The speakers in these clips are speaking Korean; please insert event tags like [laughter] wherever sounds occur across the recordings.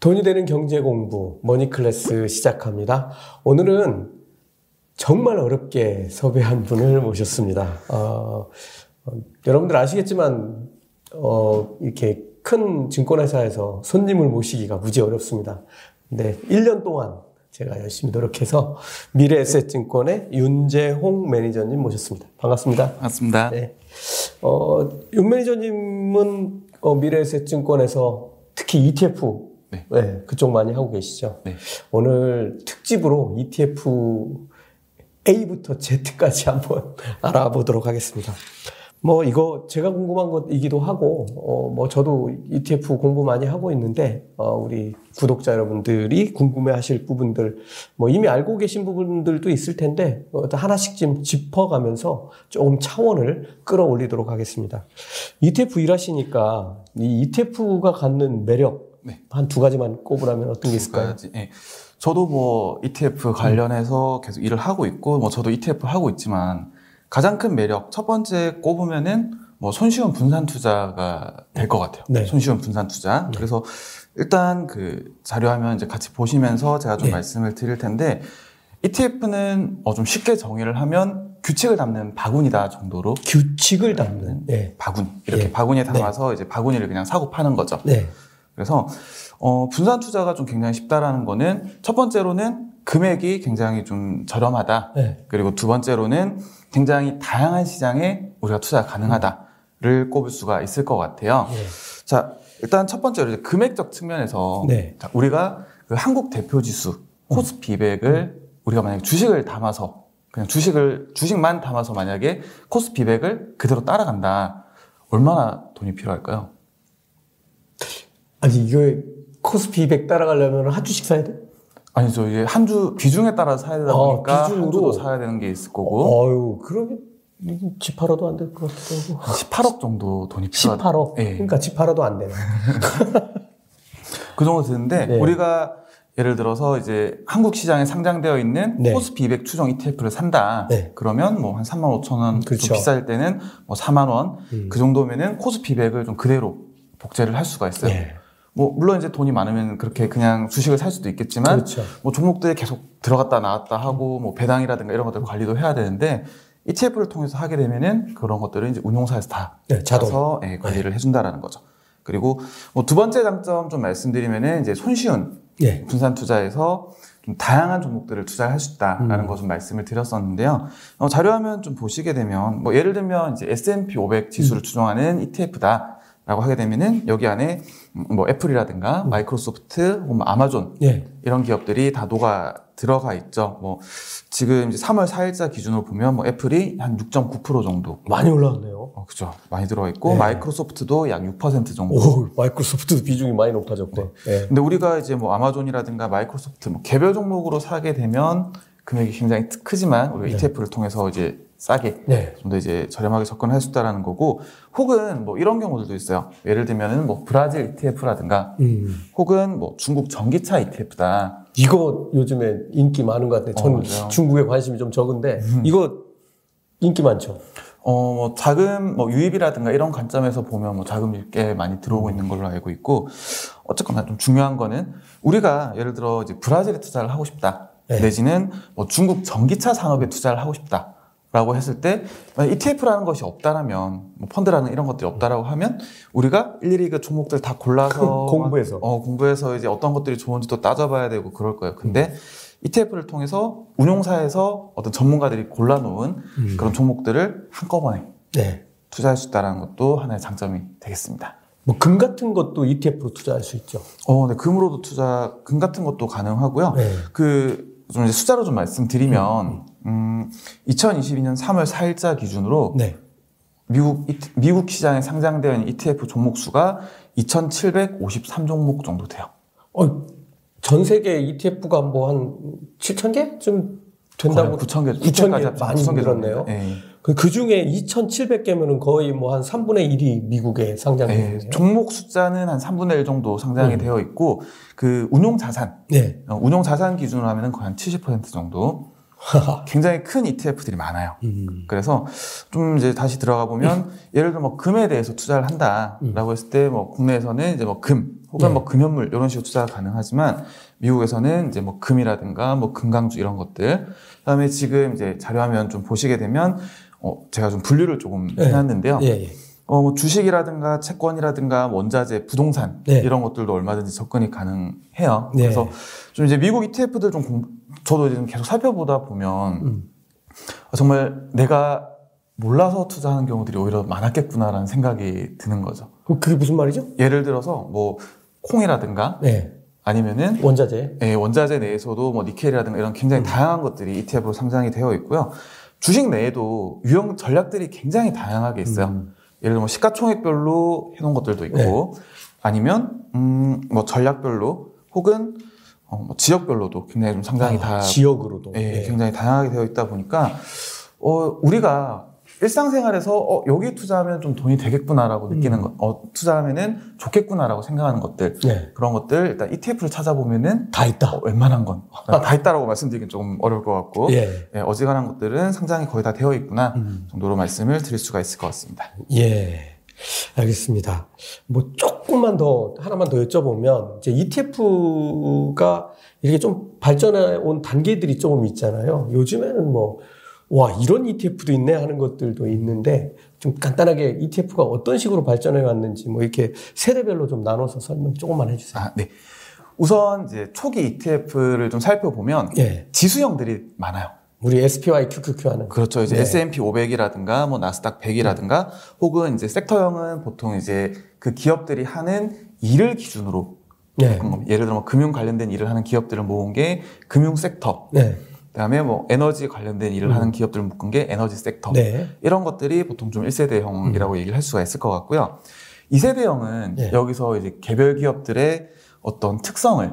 돈이 되는 경제 공부 머니 클래스 시작합니다. 오늘은 정말 어렵게 섭외한 분을 모셨습니다. 어, 어, 여러분들 아시겠지만 어, 이렇게 큰 증권회사에서 손님을 모시기가 무지 어렵습니다. 근데 1년 동안 제가 열심히 노력해서 미래에셋증권의 윤재홍 매니저님 모셨습니다. 반갑습니다. 반갑습니다. 네. 어, 윤 매니저님은 어, 미래에셋증권에서 특히 ETF 네. 네. 그쪽 많이 하고 계시죠. 네. 오늘 특집으로 ETF A부터 Z까지 한번 [laughs] 알아보도록 하겠습니다. 뭐 이거 제가 궁금한 것이기도 하고 어 뭐 저도 ETF 공부 많이 하고 있는데 어 우리 구독자 여러분들이 궁금해하실 부분들 뭐 이미 알고 계신 부분들도 있을 텐데 어 하나씩 좀 짚어가면서 조금 차원을 끌어올리도록 하겠습니다. ETF 일하시니까 이 ETF가 갖는 매력 네. 한두 가지만 꼽으라면 어떤 게 있을까요? 가지, 네. 저도 뭐 ETF 관련해서 계속 일을 하고 있고 뭐 저도 ETF 하고 있지만 가장 큰 매력 첫 번째 꼽으면은 뭐 손쉬운 분산 투자가 될 것 같아요. 네. 손쉬운 분산 투자. 네. 그래서 일단 그 자료화면 이제 같이 보시면서 제가 좀 네. 말씀을 드릴 텐데 ETF는 어 좀 쉽게 정의를 하면 규칙을 담는 바구니다 정도로 규칙을 담는 네. 바구니 이렇게 네. 바구니에 네. 담아서 이제 바구니를 그냥 사고 파는 거죠. 네. 그래서 어 분산 투자가 좀 굉장히 쉽다라는 거는 첫 번째로는 금액이 굉장히 좀 저렴하다. 네. 그리고 두 번째로는 굉장히 다양한 시장에 우리가 투자가 가능하다를 꼽을 수가 있을 것 같아요. 네. 자, 일단 첫 번째로 금액적 측면에서 네. 자, 우리가 그 한국 대표 지수 코스피 200을 음. 우리가 만약에 주식을 담아서 그냥 주식을 주식만 담아서 만약에 코스피 200을 그대로 따라간다. 얼마나 돈이 필요할까요? 아니 이거 코스피 200 따라가려면 한 주씩 사야 돼? 아니죠. 이게 한 주 비중에 따라 사야 되다 아, 보니까 아, 한 주도 사야 되는 게 있을 거고. 어유 그러면 집 팔아도 안 될 것 같기도 하고. 18억 정도 돈이 필요하다. 18억? 네. 그러니까 집 팔아도 안 되네. [laughs] 그 정도 드는데 네. 우리가 예를 들어서 이제 한국 시장에 상장되어 있는 네. 코스피 200 추정 ETF를 산다. 네. 그러면 뭐 한 3만 5천 원, 그렇죠. 좀 비쌀 때는 뭐 4만 원. 음. 그 정도면은 코스피 200을 좀 그대로 복제를 할 수가 있어요. 네. 뭐 물론 이제 돈이 많으면 그렇게 그냥 주식을 살 수도 있겠지만 그렇죠. 뭐 종목들에 계속 들어갔다 나왔다 하고 뭐 배당이라든가 이런 것들 관리도 해야 되는데 ETF를 통해서 하게 되면은 그런 것들을 이제 운용사에서 다 네, 자동 예, 관리를 네. 해준다라는 거죠. 그리고 뭐 두 번째 장점 좀 말씀드리면은 이제 손쉬운 네. 분산 투자에서 좀 다양한 종목들을 투자를 할수 있다라는 음. 것을 말씀을 드렸었는데요. 어, 자료화면 좀 보시게 되면 뭐 예를 들면 이제 S&P 500 지수를 음. 추종하는 ETF다. 라고 하게 되면은 여기 안에 뭐 애플이라든가 음. 마이크로소프트, 뭐 아마존 예. 이런 기업들이 다 녹아 들어가 있죠. 뭐 지금 이제 3월 4일자 기준으로 보면 뭐 애플이 한 6.9% 정도 많이 올라왔네요. 어, 그죠. 많이 들어가 있고 네. 마이크로소프트도 약 6% 정도. 오, 마이크로소프트 비중이 많이 높아졌고. 네. 네. 근데 우리가 이제 뭐 아마존이라든가 마이크로소프트 뭐 개별 종목으로 사게 되면 금액이 굉장히 크지만 우리가 네. ETF를 통해서 이제 싸게 네. 좀더 이제 저렴하게 접근할 수 있다라는 거고 혹은 뭐 이런 경우들도 있어요. 예를 들면은 뭐 브라질 ETF라든가 음. 혹은 뭐 중국 전기차 ETF다. 이거 요즘에 인기 많은 것 같아요. 전 어, 중국에 관심이 좀 적은데 음. 이거 인기 많죠. 어, 뭐 자금 뭐 유입이라든가 이런 관점에서 보면 뭐 자금이 꽤 많이 들어오고 음. 있는 걸로 알고 있고 어쨌거나 좀 중요한 거는 우리가 예를 들어 이제 브라질에 투자를 하고 싶다. 네. 내지는 뭐 중국 전기차 산업에 투자를 하고 싶다. 라고 했을 때 ETF라는 것이 없다라면 뭐 펀드라는 이런 것들이 없다라고 하면 우리가 일일이 그 종목들 다 골라서 공부해서 어 공부해서 이제 어떤 것들이 좋은지도 따져봐야 되고 그럴 거예요. 근데 음. ETF를 통해서 운용사에서 어떤 전문가들이 골라놓은 음. 그런 종목들을 한꺼번에 네. 투자할 수 있다는 것도 하나의 장점이 되겠습니다. 뭐 금 같은 것도 ETF로 투자할 수 있죠. 어, 네, 금으로도 투자, 금 같은 것도 가능하고요. 네. 그 좀 이제 숫자로 좀 말씀드리면 음. 음, 2022년 3월 4일자 기준으로 네. 미국 미국 시장에 상장되어 있는 ETF 종목 수가 2,753종목 정도 돼요. 어, 전 세계 ETF가 뭐 한 7,000개쯤 된다고 9,000개, 9,000개 많이 9,000개 늘었네요. 네. 그, 그 중에 2,700개면은 거의 뭐 한 3분의 1이 미국에 상장이 네, 되네요. 종목 숫자는 한 3분의 1 정도 상장이 음. 되어 있고 그 운용 자산, 네. 어, 운용 자산 기준으로 하면은 거의 한 70% 정도 굉장히 큰 ETF들이 많아요. 음. 그래서 좀 이제 다시 들어가 보면 음. 예를 들어 뭐 금에 대해서 투자를 한다라고 음. 했을 때 뭐 국내에서는 이제 뭐 금 혹은 네. 뭐 금연물 이런 식으로 투자가 가능하지만 미국에서는 이제 뭐 금이라든가 뭐 금강주 이런 것들 그다음에 지금 이제 자료화면 좀 보시게 되면 어 제가 좀 분류를 조금 네. 해놨는데요. 예, 예. 어, 뭐 주식이라든가 채권이라든가 원자재, 부동산 네. 이런 것들도 얼마든지 접근이 가능해요. 네. 그래서 좀 이제 미국 ETF들 좀 공, 저도 지금 계속 살펴보다 보면 음. 정말 내가 몰라서 투자하는 경우들이 오히려 많았겠구나라는 생각이 드는 거죠. 그게 무슨 말이죠? 예를 들어서 뭐 콩이라든가 네. 아니면은 원자재, 예, 원자재 내에서도 뭐 니켈이라든가 이런 굉장히 음. 다양한 것들이 ETF로 상장이 되어 있고요. 주식 내에도 유형 전략들이 굉장히 다양하게 있어요. 음. 예를 들어 뭐 시가총액별로 해놓은 것들도 있고 네. 아니면 음 뭐 전략별로 혹은 어, 뭐 지역별로도 굉장히 좀 상당히 아, 다 지역으로도 예, 네. 굉장히 다양하게 되어 있다 보니까 어 우리가 일상생활에서 어, 여기 투자하면 좀 돈이 되겠구나라고 느끼는 음. 것, 어, 투자하면은 좋겠구나라고 생각하는 것들, 네. 그런 것들 일단 ETF를 찾아보면은 다 있다. 어, 웬만한 건 [laughs] 다 있다라고 말씀드리긴 좀 어려울 것 같고, 예. 예, 어지간한 것들은 상장이 거의 다 되어 있구나 음. 정도로 말씀을 드릴 수가 있을 것 같습니다. 예. 알겠습니다. 뭐 조금만 더 하나만 더 여쭤보면 이제 ETF가 이렇게 좀 발전해 온 단계들이 조금 있잖아요. 요즘에는 뭐 와 이런 ETF도 있네 하는 것들도 있는데 좀 간단하게 ETF가 어떤 식으로 발전해 왔는지 뭐 이렇게 세대별로 좀 나눠서 설명 조금만 해주세요. 아, 네. 우선 이제 초기 ETF를 좀 살펴보면 예. 지수형들이 많아요. 우리 SPY, QQQ 하는. 그렇죠. 이제 네. S&P 500이라든가 뭐 나스닥 100이라든가 네. 혹은 이제 섹터형은 보통 이제 그 기업들이 하는 일을 기준으로 네. 예를 들어 뭐 금융 관련된 일을 하는 기업들을 모은 게 금융 섹터. 네. 그다음에 뭐 에너지 관련된 일을 음. 하는 기업들을 묶은 게 에너지 섹터 네. 이런 것들이 보통 좀 1세대형이라고 음. 얘기를 할 수가 있을 것 같고요. 2세대형은 네. 여기서 이제 개별 기업들의 어떤 특성을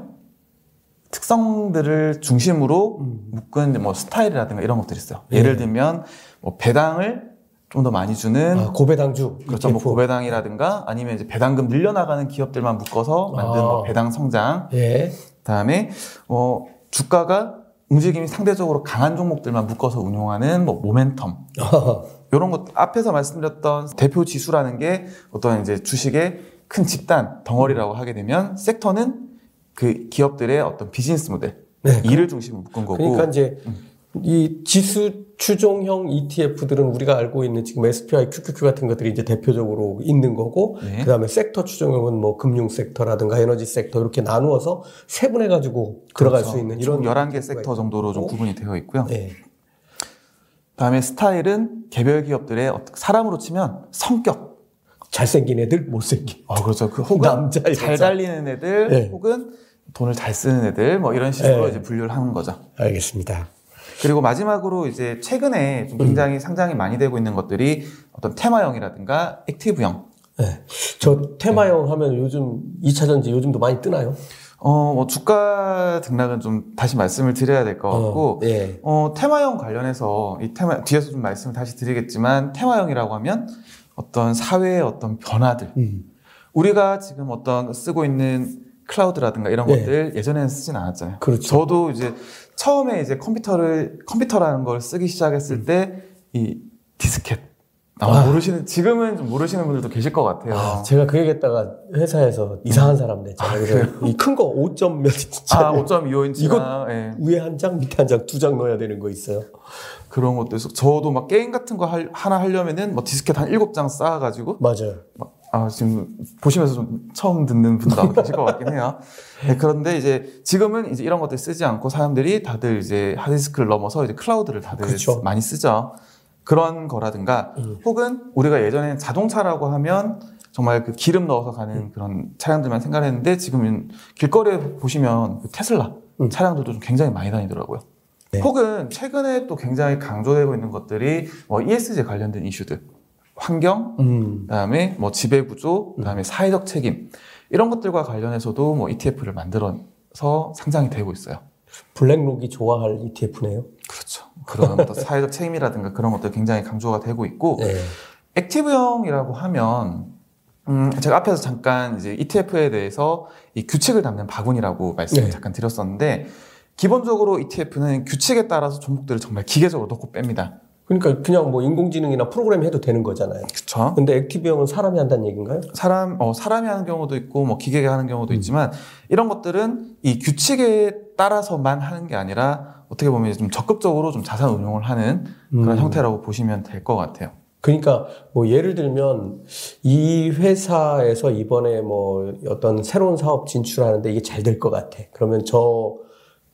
특성들을 중심으로 음. 묶은 뭐 스타일이라든가 이런 것들이 있어요. 네. 예를 들면 뭐 배당을 좀 더 많이 주는 아, 고배당주 그렇죠. 뭐 고배당이라든가 아니면 이제 배당금 늘려나가는 기업들만 묶어서 만든 아. 뭐 배당 성장. 예. 그다음에 뭐 주가가 움직임이 상대적으로 강한 종목들만 묶어서 운용하는 뭐 모멘텀 [laughs] 이런 것 앞에서 말씀드렸던 대표 지수라는 게 어떤 이제 주식의 큰 집단 덩어리라고 하게 되면 섹터는 그 기업들의 어떤 비즈니스 모델 네. 일을 중심으로 묶은 거고 그러니까 이제 음. 이 지수 추종형 ETF들은 우리가 알고 있는 지금 SPY, QQQ 같은 것들이 이제 대표적으로 있는 거고, 네. 그 다음에 섹터 추종형은 뭐 금융 섹터라든가 에너지 섹터 이렇게 나누어서 세분해가지고 들어갈 그렇죠. 수 있는 이런. 11개 섹터 정도로 좀 구분이 되어 있고요. 네. 다음에 스타일은 개별 기업들의 사람으로 치면 성격. 잘생긴 애들, 못생긴. 아, 그렇죠. 그 혹은 남자, 잘 달리는 애들, 네. 혹은 돈을 잘 쓰는 애들, 뭐 이런 식으로 네. 이제 분류를 하는 거죠. 알겠습니다. 그리고 마지막으로 이제 최근에 좀 굉장히 음. 상장이 많이 되고 있는 것들이 어떤 테마형이라든가 액티브형. 네. 저 테마형 네. 하면 요즘 2차 전지 요즘도 많이 뜨나요? 어, 뭐 주가 등락은 좀 다시 말씀을 드려야 될 것 같고, 어, 예. 어, 테마형 관련해서 이 테마, 뒤에서 좀 말씀을 다시 드리겠지만, 테마형이라고 하면 어떤 사회의 어떤 변화들. 음. 우리가 지금 어떤 쓰고 있는 클라우드라든가 이런 네. 것들 예전에는 쓰진 않았잖아요. 그렇죠. 저도 이제 처음에 이제 컴퓨터를 컴퓨터라는 걸 쓰기 시작했을 음. 때이 디스켓 아마 아. 모르시는 지금은 좀 모르시는 분들도 계실 것 같아요. 아, 제가 그 얘기했다가 회사에서 이상한 사람 됐잖아요. 아, 그래서 이 큰 거 5점 몇 인치. 아, 5.25인치. 이거 네. 위에 한 장, 밑에 한 장, 두 장 넣어야 되는 거 있어요. 그런 것도 있어. 저도 막 게임 같은 거 할, 하나 하려면은 뭐 디스켓 한 7장 쌓아가지고. 맞아요. 막 아, 지금 보시면서 좀 처음 듣는 분도 계실 것 같긴 해요. 네, 그런데 이제 지금은 이제 이런 것들 쓰지 않고 사람들이 다들 이제 하드디스크를 넘어서 이제 클라우드를 다들 그렇죠. 많이 쓰죠. 그런 거라든가 음. 혹은 우리가 예전에는 자동차라고 하면 정말 그 기름 넣어서 가는 음. 그런 차량들만 생각했는데 지금은 길거리에 보시면 그 테슬라 음. 차량들도 좀 굉장히 많이 다니더라고요. 네. 혹은 최근에 또 굉장히 강조되고 있는 것들이 뭐 ESG 관련된 이슈들. 환경, 음. 그다음에 뭐 지배 구조, 그다음에 음. 사회적 책임 이런 것들과 관련해서도 뭐 ETF를 만들어서 상장이 되고 있어요. 블랙록이 좋아할 ETF네요. 그렇죠. 그런 어떤 사회적 책임이라든가 그런 것들 굉장히 강조가 되고 있고 네. 액티브형이라고 하면 음, 제가 앞에서 잠깐 이제 ETF에 대해서 이 규칙을 담는 바구니라고 말씀을 네. 잠깐 드렸었는데 기본적으로 ETF는 규칙에 따라서 종목들을 정말 기계적으로 넣고 뺍니다. 그러니까 그냥 뭐 인공지능이나 프로그램 해도 되는 거잖아요. 그렇죠. 근데 액티브형은 사람이 한다는 얘기인가요? 사람 어 사람이 하는 경우도 있고 뭐 기계가 하는 경우도 음. 있지만 이런 것들은 이 규칙에 따라서만 하는 게 아니라 어떻게 보면 좀 적극적으로 좀 자산 운용을 하는 그런 음. 형태라고 보시면 될 것 같아요. 그러니까 뭐 예를 들면 이 회사에서 이번에 뭐 어떤 새로운 사업 진출하는데 이게 잘 될 것 같아. 그러면 저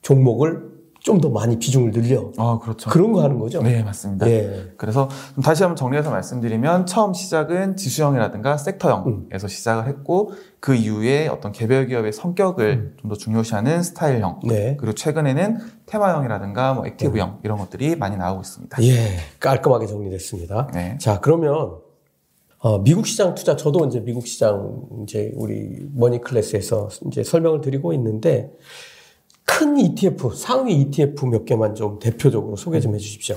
종목을 좀 더 많이 비중을 늘려. 아, 그렇죠. 그런 거 하는 거죠? 네, 맞습니다. 예. 그래서 다시 한번 정리해서 말씀드리면 처음 시작은 지수형이라든가 섹터형에서 음. 시작을 했고 그 이후에 어떤 개별 기업의 성격을 음. 좀더 중요시하는 스타일형. 네. 그리고 최근에는 테마형이라든가 뭐 액티브형 네. 이런 것들이 많이 나오고 있습니다. 예. 깔끔하게 정리됐습니다. 네. 자, 그러면 어, 미국 시장 투자, 저도 이제 미국 시장 이제 우리 머니 클래스에서 이제 설명을 드리고 있는데 큰 ETF, 상위 ETF 몇 개만 좀 대표적으로 소개 좀 해주십시오.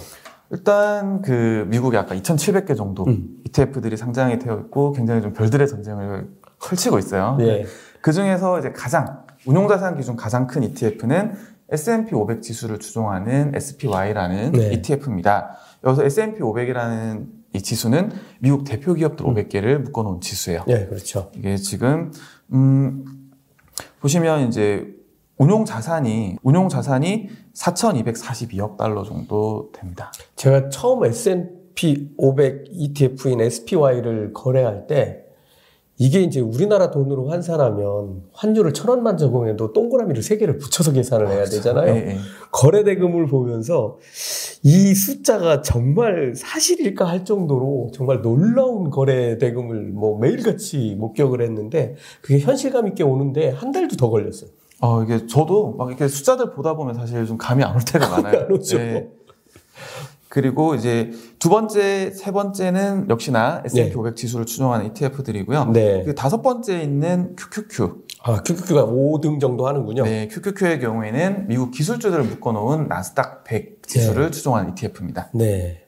일단 그 미국에 아까 2,700개 정도 음. ETF들이 상장이 되어 있고 굉장히 좀 별들의 전쟁을 펼치고 있어요. 네. 그 중에서 이제 가장 운용자산 기준 가장 큰 ETF는 S&P 500 지수를 추종하는 SPY라는 네. ETF입니다. 여기서 S&P 500이라는 이 지수는 미국 대표 기업들 음. 500개를 묶어놓은 지수예요. 네, 그렇죠. 이게 지금 음 보시면 이제 운용 자산이 운용 자산이 4,242억 달러 정도 됩니다. 제가 처음 S&P 500 ETF인 SPY를 거래할 때 이게 이제 우리나라 돈으로 환산하면 환율을 천 원만 적용해도 동그라미를 세 개를 붙여서 계산을 해야 되잖아요. 네, 네. 거래 대금을 보면서 이 숫자가 정말 사실일까 할 정도로 정말 놀라운 거래 대금을 뭐 매일같이 목격을 했는데 그게 현실감 있게 오는데 한 달도 더 걸렸어요. 어, 이게 저도 막 이렇게 숫자들 보다 보면 사실 좀 감이 안 올 때가 많아요. 네. [laughs] 그리고 이제 두 번째, 세 번째는 역시나 S&P 네. 500 지수를 추종하는 ETF들이고요. 네. 그 다섯 번째 있는 QQQ. 아, QQQ가 5등 정도 하는군요. 네, QQQ의 경우에는 미국 기술주들을 묶어놓은 나스닥 100 지수를 네. 추종하는 ETF입니다. 네,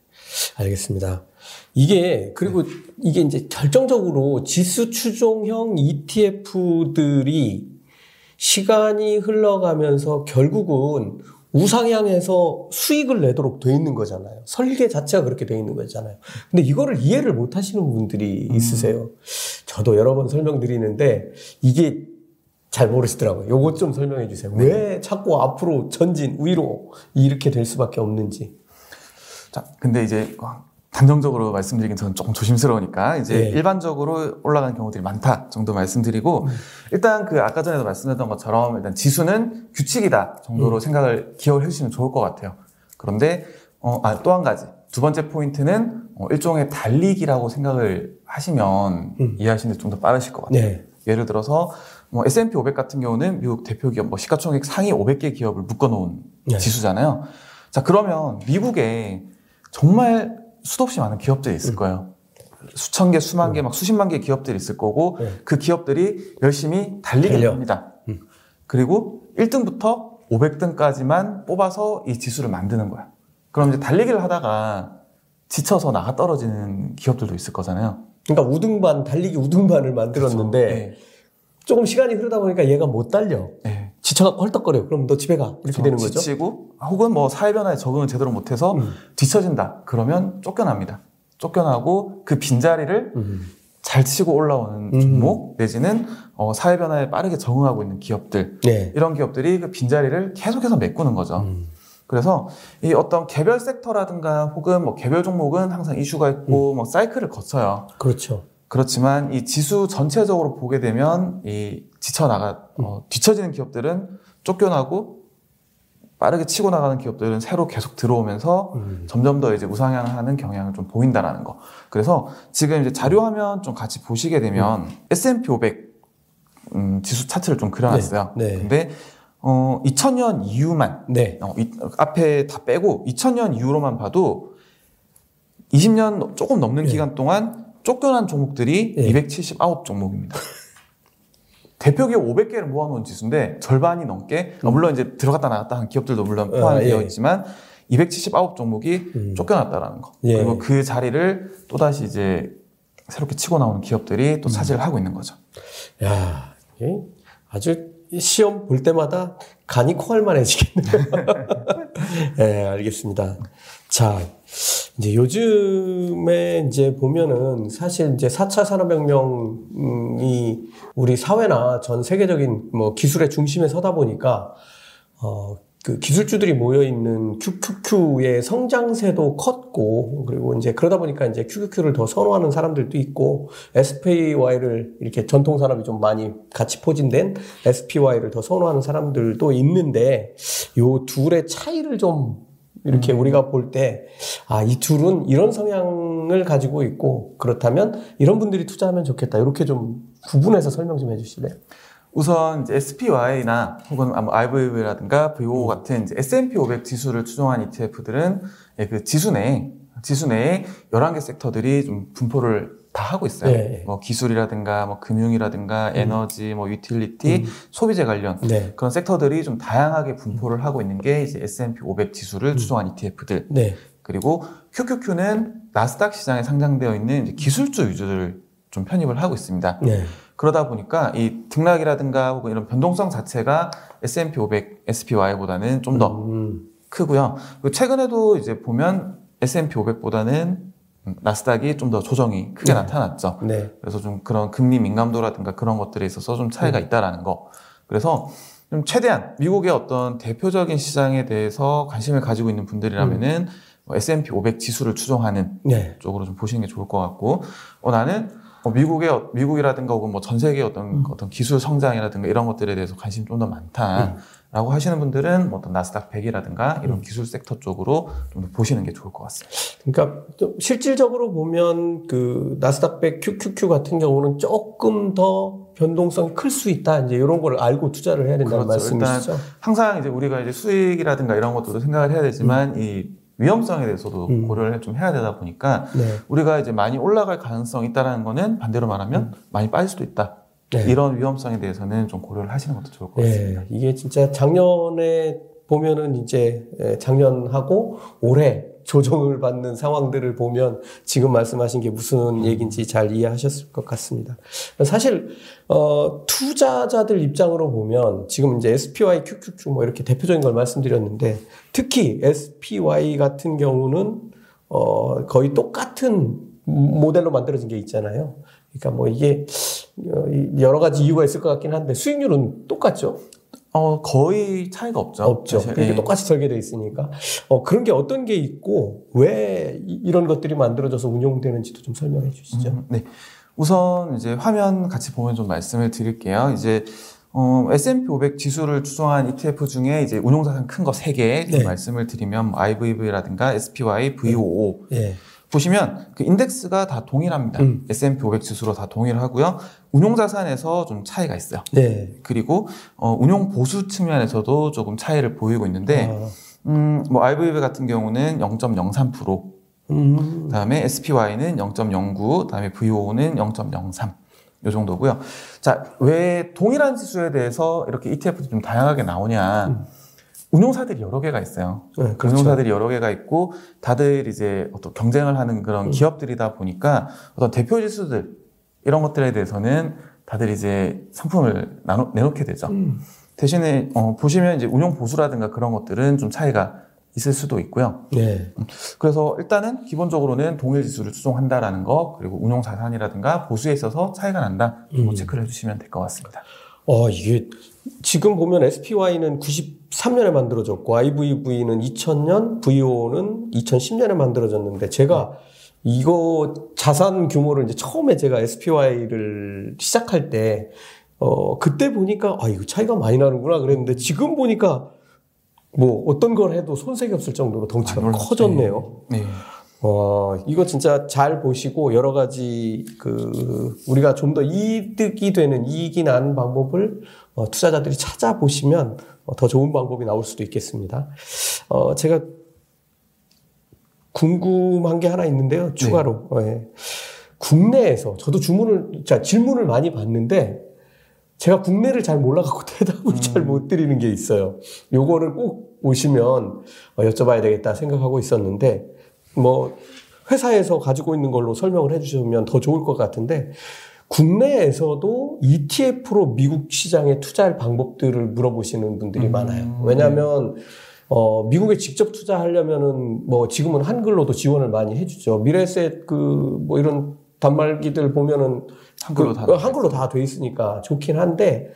알겠습니다. 이게 그리고 네. 이게 이제 결정적으로 지수 추종형 ETF들이 시간이 흘러가면서 결국은 우상향해서 수익을 내도록 돼 있는 거잖아요. 설계 자체가 그렇게 돼 있는 거잖아요. 근데 이거를 이해를 못 하시는 분들이 음. 있으세요. 음. 저도 여러 번 설명드리는데 이게 잘 모르시더라고요. 요거 좀 설명해 주세요. 네. 왜 자꾸 앞으로 전진, 위로 이렇게 될 수밖에 없는지. 자, 근데 이제 단정적으로 말씀드리긴 저는 조금 조심스러우니까 이제 네. 일반적으로 올라가는 경우들이 많다 정도 말씀드리고 음. 일단 그 아까 전에도 말씀드렸던 것처럼 일단 지수는 규칙이다 정도로 음. 생각을 기억을 해주시면 좋을 것 같아요. 그런데 어, 아, 또 한 가지 두 번째 포인트는 어, 일종의 달리기라고 생각을 하시면 음. 이해하시는 데 좀 더 빠르실 것 같아요. 네. 예를 들어서 뭐 S&P 500 같은 경우는 미국 대표 기업 뭐 시가총액 상위 500개 기업을 묶어놓은 네. 지수잖아요. 자 그러면 미국에 정말 수도 없이 많은 기업들이 있을 음. 거예요. 수천 개, 수만 개, 음. 막 수십만 개 기업들이 있을 거고 네. 그 기업들이 열심히 달리게 합니다. 음. 그리고 1등부터 500등까지만 뽑아서 이 지수를 만드는 거야. 그럼 이제 달리기를 하다가 지쳐서 나가 떨어지는 기업들도 있을 거잖아요. 그러니까 우등반 달리기 우등반을 만들었는데 그렇죠. 네. 조금 시간이 흐르다 보니까 얘가 못 달려. 네. 지쳐갖고 헐떡거려. 그럼 너 집에 가. 이렇게. 되는 거죠. 지치고 혹은 뭐 사회 변화에 적응을 제대로 못해서 음. 뒤처진다. 그러면 쫓겨납니다. 쫓겨나고 그 빈자리를 음. 잘 치고 올라오는 음. 종목 내지는 어, 사회 변화에 빠르게 적응하고 있는 기업들 네. 이런 기업들이 그 빈자리를 계속해서 메꾸는 거죠. 음. 그래서 이 어떤 개별 섹터라든가 혹은 뭐 개별 종목은 항상 이슈가 있고 음. 뭐 사이클을 거쳐요. 그렇죠. 그렇지만 이 지수 전체적으로 보게 되면 이 지쳐 나가 어, 뒤처지는 기업들은 쫓겨나고 빠르게 치고 나가는 기업들은 새로 계속 들어오면서 음. 점점 더 이제 우상향하는 경향을 좀 보인다라는 거. 그래서 지금 이제 자료 화면 좀 같이 보시게 되면 음. S&P 500 음, 지수 차트를 좀 그려놨어요. 네. 네. 근데 어 2000년 이후만 네. 어, 이, 앞에 다 빼고 2000년 이후로만 봐도 20년 조금 넘는 네. 기간 동안 쫓겨난 종목들이 네. 279 종목입니다. 대표 기업 500개를 모아놓은 지수인데 절반이 넘게 음. 물론 이제 들어갔다 나갔다 한 기업들도 물론 포함되어 아, 예. 있지만 279 종목이 음. 쫓겨났다라는 거 예. 그리고 그 자리를 또 다시 이제 새롭게 치고 나오는 기업들이 또 음. 차지를 음. 하고 있는 거죠. 야, 아주 시험 볼 때마다 간이 코알만해지겠네요. 네, [laughs] 알겠습니다. 자, 이제 요즘에 이제 보면은 사실 이제 4차 산업혁명이 우리 사회나 전 세계적인 뭐 기술의 중심에 서다 보니까 어, 그 기술주들이 모여 있는 QQQ의 성장세도 컸고 그리고 이제 그러다 보니까 이제 QQQ를 더 선호하는 사람들도 있고 SPY를 이렇게 전통 산업이 좀 많이 같이 포진된 SPY를 더 선호하는 사람들도 있는데 요 둘의 차이를 좀 이렇게 음. 우리가 볼 때, 아, 이 둘은 이런 성향을 가지고 있고, 그렇다면 이런 분들이 투자하면 좋겠다. 이렇게 좀 구분해서 설명 좀 해주실래요? 우선 이제 SPY나 혹은 IVV라든가 VO 음. 같은 이제 S&P 500 지수를 추종한 ETF들은 예, 그 지수 내 지수 내에 11개 섹터들이 좀 분포를 다 하고 있어요. 네. 뭐 기술이라든가 뭐 금융이라든가 음. 에너지, 뭐 유틸리티, 음. 소비재 관련 네. 그런 섹터들이 좀 다양하게 분포를 하고 있는 게 이제 S&P 500 지수를 음. 추종한 ETF들. 네. 그리고 QQQ는 나스닥 시장에 상장되어 있는 기술주 위주를 좀 편입을 하고 있습니다. 네. 그러다 보니까 이 등락이라든가 혹은 이런 변동성 자체가 S&P 500, SPY보다는 좀더 음. 크고요. 최근에도 이제 보면 S&P 500보다는 나스닥이 좀 더 조정이 크게 네. 나타났죠. 네. 그래서 좀 그런 금리 민감도라든가 그런 것들에 있어서 좀 차이가 네. 있다라는 거. 그래서 좀 최대한 미국의 어떤 대표적인 시장에 대해서 관심을 가지고 있는 분들이라면은 음. S&P 500 지수를 추종하는 네. 쪽으로 좀 보시는 게 좋을 것 같고, 어, 나는 뭐 미국의 어, 미국이라든가 혹은 뭐 전 세계 어떤 음. 어떤 기술 성장이라든가 이런 것들에 대해서 관심이 좀더 많다라고 음. 하시는 분들은 뭐 어떤 나스닥 100이라든가 이런 음. 기술 섹터 쪽으로 좀 더 보시는 게 좋을 것 같습니다. 그러니까 실질적으로 보면 그 나스닥 100 QQQ 같은 경우는 조금 더 변동성이 클 수 있다. 이제 이런 걸 알고 투자를 해야 된다는 그렇죠. 말씀이시죠? 항상 이제 우리가 이제 수익이라든가 이런 것들도 생각을 해야 되지만 음. 이 위험성에 대해서도 음. 고려를 좀 해야 되다 보니까 네. 우리가 이제 많이 올라갈 가능성이 있다라는 거는 반대로 말하면 음. 많이 빠질 수도 있다. 네. 이런 위험성에 대해서는 좀 고려를 하시는 것도 좋을 것 네. 같습니다. 네. 이게 진짜 작년에 보면은 이제 예, 작년하고 올해 조정을 받는 상황들을 보면 지금 말씀하신 게 무슨 얘기인지 잘 이해하셨을 것 같습니다. 사실 어, 투자자들 입장으로 보면 지금 이제 SPY, QQQ 뭐 이렇게 대표적인 걸 말씀드렸는데 특히 SPY 같은 경우는 어, 거의 똑같은 모델로 만들어진 게 있잖아요. 그러니까 뭐 이게 어, 여러 가지 이유가 있을 것 같긴 한데 수익률은 똑같죠. 어, 거의 차이가 없죠. 없죠. 사실. 그러니까 예. 똑같이 설계되어 있으니까. 어, 그런 게 어떤 게 있고, 왜 이런 것들이 만들어져서 운용되는지도 좀 설명해 주시죠. 음, 네. 우선 이제 화면 같이 보면 좀 말씀을 드릴게요. 이제 어, S&P 500 지수를 추종한 ETF 중에 이제 운용자산 큰거세개 네. 말씀을 드리면 뭐 IVV라든가 SPY, VOO 네. 네. 보시면 그 인덱스가 다 동일합니다. 음. S&P 500 지수로 다 동일하고요. 운용 자산에서 좀 차이가 있어요. 네. 그리고 어, 운용 보수 측면에서도 조금 차이를 보이고 있는데 아. 음, 뭐 IVV 같은 경우는 0.03%, 음. 그다음에 SPY는 0.09, 그다음에 VO는 0.03. 요 정도고요. 자, 왜 동일한 지수에 대해서 이렇게 ETF도 좀 다양하게 나오냐? 음. 운용사들이 여러 개가 있어요. 네, 그렇죠. 운용사들이 여러 개가 있고 다들 이제 어떤 경쟁을 하는 그런 음. 기업들이다 보니까 어떤 대표 지수들 이런 것들에 대해서는 다들 이제 상품을 나눠, 내놓게 되죠. 음. 대신에 어, 보시면 이제 운용 보수라든가 그런 것들은 좀 차이가 있을 수도 있고요. 네. 음, 그래서 일단은 기본적으로는 동일 지수를 추종한다라는 거 그리고 운용 자산이라든가 보수에 있어서 차이가 난다. 뭐 음. 체크를 해주시면 될 것 같습니다. 어 이게 지금 보면 SPY는 93년에 만들어졌고 IVV는 2000년, VO는 2010년에 만들어졌는데 제가 이거 자산 규모를 이제 처음에 제가 SPY를 시작할 때 어, 그때 보니까 아, 이거 차이가 많이 나는구나 그랬는데 지금 보니까 뭐 어떤 걸 해도 손색이 없을 정도로 덩치가 아, 커졌네요. 네. 어, 이거 진짜 잘 보시고 여러 가지 그 우리가 좀 더 이득이 되는 이익이 나는 방법을 어, 투자자들이 찾아보시면 어, 더 좋은 방법이 나올 수도 있겠습니다. 어, 제가 궁금한 게 하나 있는데요. 추가로. 네. 네. 국내에서 저도 주문을, 자, 질문을 많이 받는데 제가 국내를 잘 몰라갖고 [laughs] 대답을 음. 잘못 드리는 게 있어요. 요거를 꼭 오시면 어, 여쭤봐야 되겠다 생각하고 있었는데 뭐 회사에서 가지고 있는 걸로 설명을 해주시면 더 좋을 것 같은데 국내에서도 ETF로 미국 시장에 투자할 방법들을 물어보시는 분들이 음. 많아요. 왜냐하면 어, 미국에 직접 투자하려면은 뭐 지금은 한글로도 지원을 많이 해주죠. 미래셋 그 뭐 이런 단말기들 보면은 한글로 그, 다 한글로 다 돼 있으니까 좋긴 한데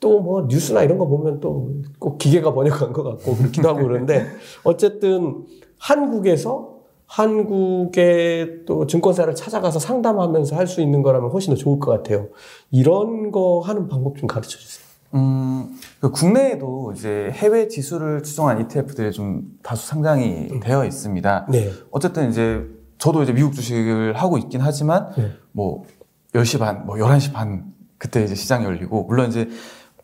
또 뭐 뉴스나 이런 거 보면 또 꼭 기계가 번역한 것 같고 그렇기도 하고 그런데 [laughs] 어쨌든 한국에서 한국의 또 증권사를 찾아가서 상담하면서 할 수 있는 거라면 훨씬 더 좋을 것 같아요. 이런 거 하는 방법 좀 가르쳐 주세요. 음, 그 국내에도 이제 해외 지수를 추종한 ETF들이 좀 다수 상장이 음. 되어 있습니다. 네. 어쨌든 이제 저도 이제 미국 주식을 하고 있긴 하지만 네. 뭐 10시 반, 뭐 11시 반 그때 이제 시장이 열리고 물론 이제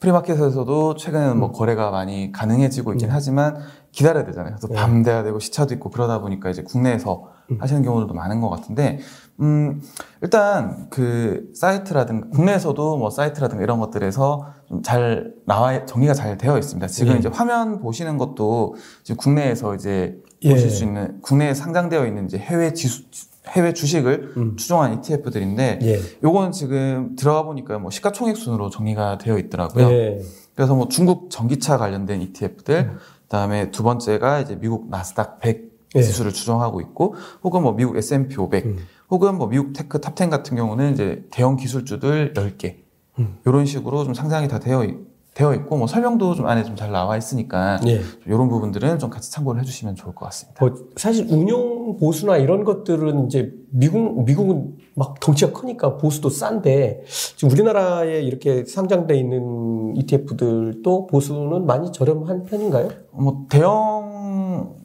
프리마켓에서도 최근에는 뭐 음. 거래가 많이 가능해지고 있긴 음. 하지만 기다려야 되잖아요. 그래서 네. 밤 돼야 되고 시차도 있고 그러다 보니까 이제 국내에서 음. 하시는 경우들도 많은 것 같은데, 음, 일단 그 사이트라든가, 국내에서도 뭐 사이트라든가 이런 것들에서 좀 잘 나와, 정리가 잘 되어 있습니다. 지금 예. 이제 화면 보시는 것도 지금 국내에서 이제 예. 보실 수 있는, 국내에 상장되어 있는 이제 해외 지수, 해외 주식을 음. 추종한 ETF들인데, 예. 요건 지금 들어가 보니까 뭐 시가총액 순으로 정리가 되어 있더라고요. 예. 그래서 뭐 중국 전기차 관련된 ETF들, 음. 그다음에 두 번째가 이제 미국 나스닥 100 예. 지수를 추종하고 있고 혹은 뭐 미국 S&P 500 음. 혹은 뭐 미국 tech top10 같은 경우는 이제 대형 기술주들 10개 음. 이런 식으로 좀 상장이 다 되어 되어 있고 뭐 설명도 좀 안에 좀 잘 나와 있으니까 예. 이런 부분들은 좀 같이 참고를 해주시면 좋을 것 같습니다. 뭐 사실 운용 보수나 이런 것들은 이제 미국 미국은 막 덩치가 크니까 보수도 싼데 지금 우리나라에 이렇게 상장돼 있는 ETF들도 보수는 많이 저렴한 편인가요? 뭐 대형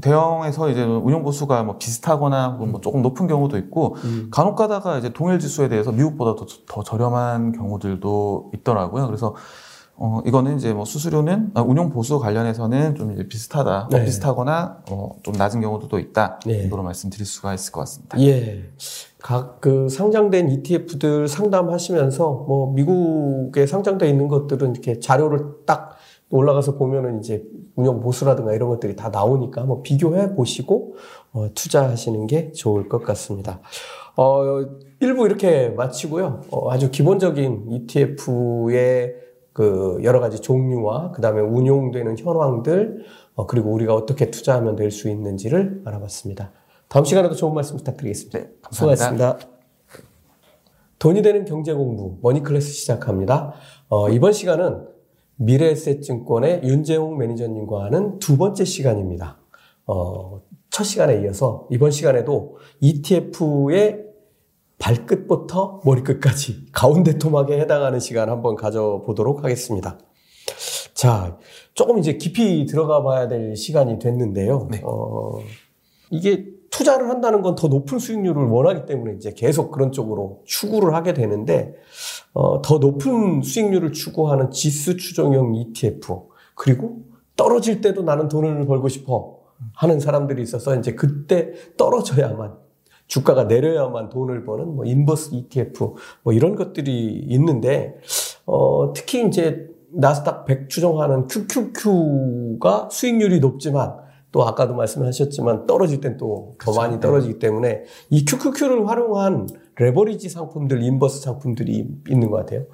대형에서 이제 운용 보수가 뭐 비슷하거나 뭐 조금 높은 경우도 있고 음. 간혹 가다가 이제 동일 지수에 대해서 미국보다 더, 더 저렴한 경우들도 있더라고요. 그래서 어, 이거는 이제 뭐 수수료는 아, 운용 보수 관련해서는 좀 이제 비슷하다, 뭐 네. 비슷하거나 어, 좀 낮은 경우도 있다 네. 정도로 말씀드릴 수가 있을 것 같습니다. 예. 각 그 상장된 ETF들 상담하시면서 뭐 미국에 상장돼 있는 것들은 이렇게 자료를 딱 올라가서 보면은 이제 운용 보수라든가 이런 것들이 다 나오니까 뭐 비교해 보시고 어, 투자하시는 게 좋을 것 같습니다. 어, 일부 이렇게 마치고요. 어, 아주 기본적인 ETF의 그 여러 가지 종류와 그 다음에 운용되는 현황들 어, 그리고 우리가 어떻게 투자하면 될 수 있는지를 알아봤습니다. 다음 시간에도 좋은 말씀 부탁드리겠습니다. 네, 감사합니다. 수고하셨습니다. 돈이 되는 경제 공부 머니클래스 시작합니다. 어, 이번 시간은 미래에셋증권의 윤재홍 매니저님과 하는 두 번째 시간입니다. 어, 첫 시간에 이어서 이번 시간에도 ETF의 발끝부터 머리끝까지 가운데 토막에 해당하는 시간 한번 가져보도록 하겠습니다. 자, 조금 이제 깊이 들어가 봐야 될 시간이 됐는데요. 네. 어, 이게 투자를 한다는 건 더 높은 수익률을 원하기 때문에 이제 계속 그런 쪽으로 추구를 하게 되는데, 어, 더 높은 수익률을 추구하는 지수 추종형 ETF, 그리고 떨어질 때도 나는 돈을 벌고 싶어 하는 사람들이 있어서 이제 그때 떨어져야만 주가가 내려야만 돈을 버는 뭐 인버스 ETF 뭐 이런 것들이 있는데 어 특히 이제 나스닥 100 추정하는 QQQ가 수익률이 높지만 또 아까도 말씀하셨지만 떨어질 땐 또더 많이 떨어지기 때문에 이 QQQ를 활용한 레버리지 상품들, 인버스 상품들이 있는 것 같아요.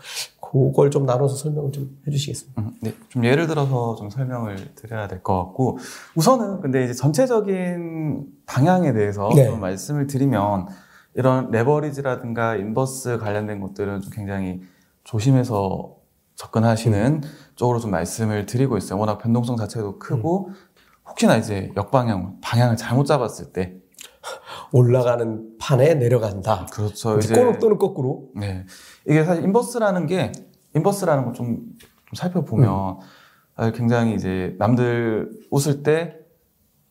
그걸 좀 나눠서 설명을 좀 해주시겠습니다. 음, 네, 좀 예를 들어서 좀 설명을 드려야 될 것 같고 우선은 근데 이제 전체적인 방향에 대해서 네. 좀 말씀을 드리면 이런 레버리지라든가 inverse 관련된 것들은 좀 굉장히 조심해서 접근하시는 음. 쪽으로 좀 말씀을 드리고 있어요. 워낙 변동성 자체도 크고 음. 혹시나 이제 역방향 방향을 잘못 잡았을 때 올라가는 판에 내려간다. 그렇죠. 이제 꼬는 또는 거꾸로. 네. 이게 사실 inverse라는 게 inverse라는 걸 좀 살펴보면 음. 굉장히 이제 남들 웃을 때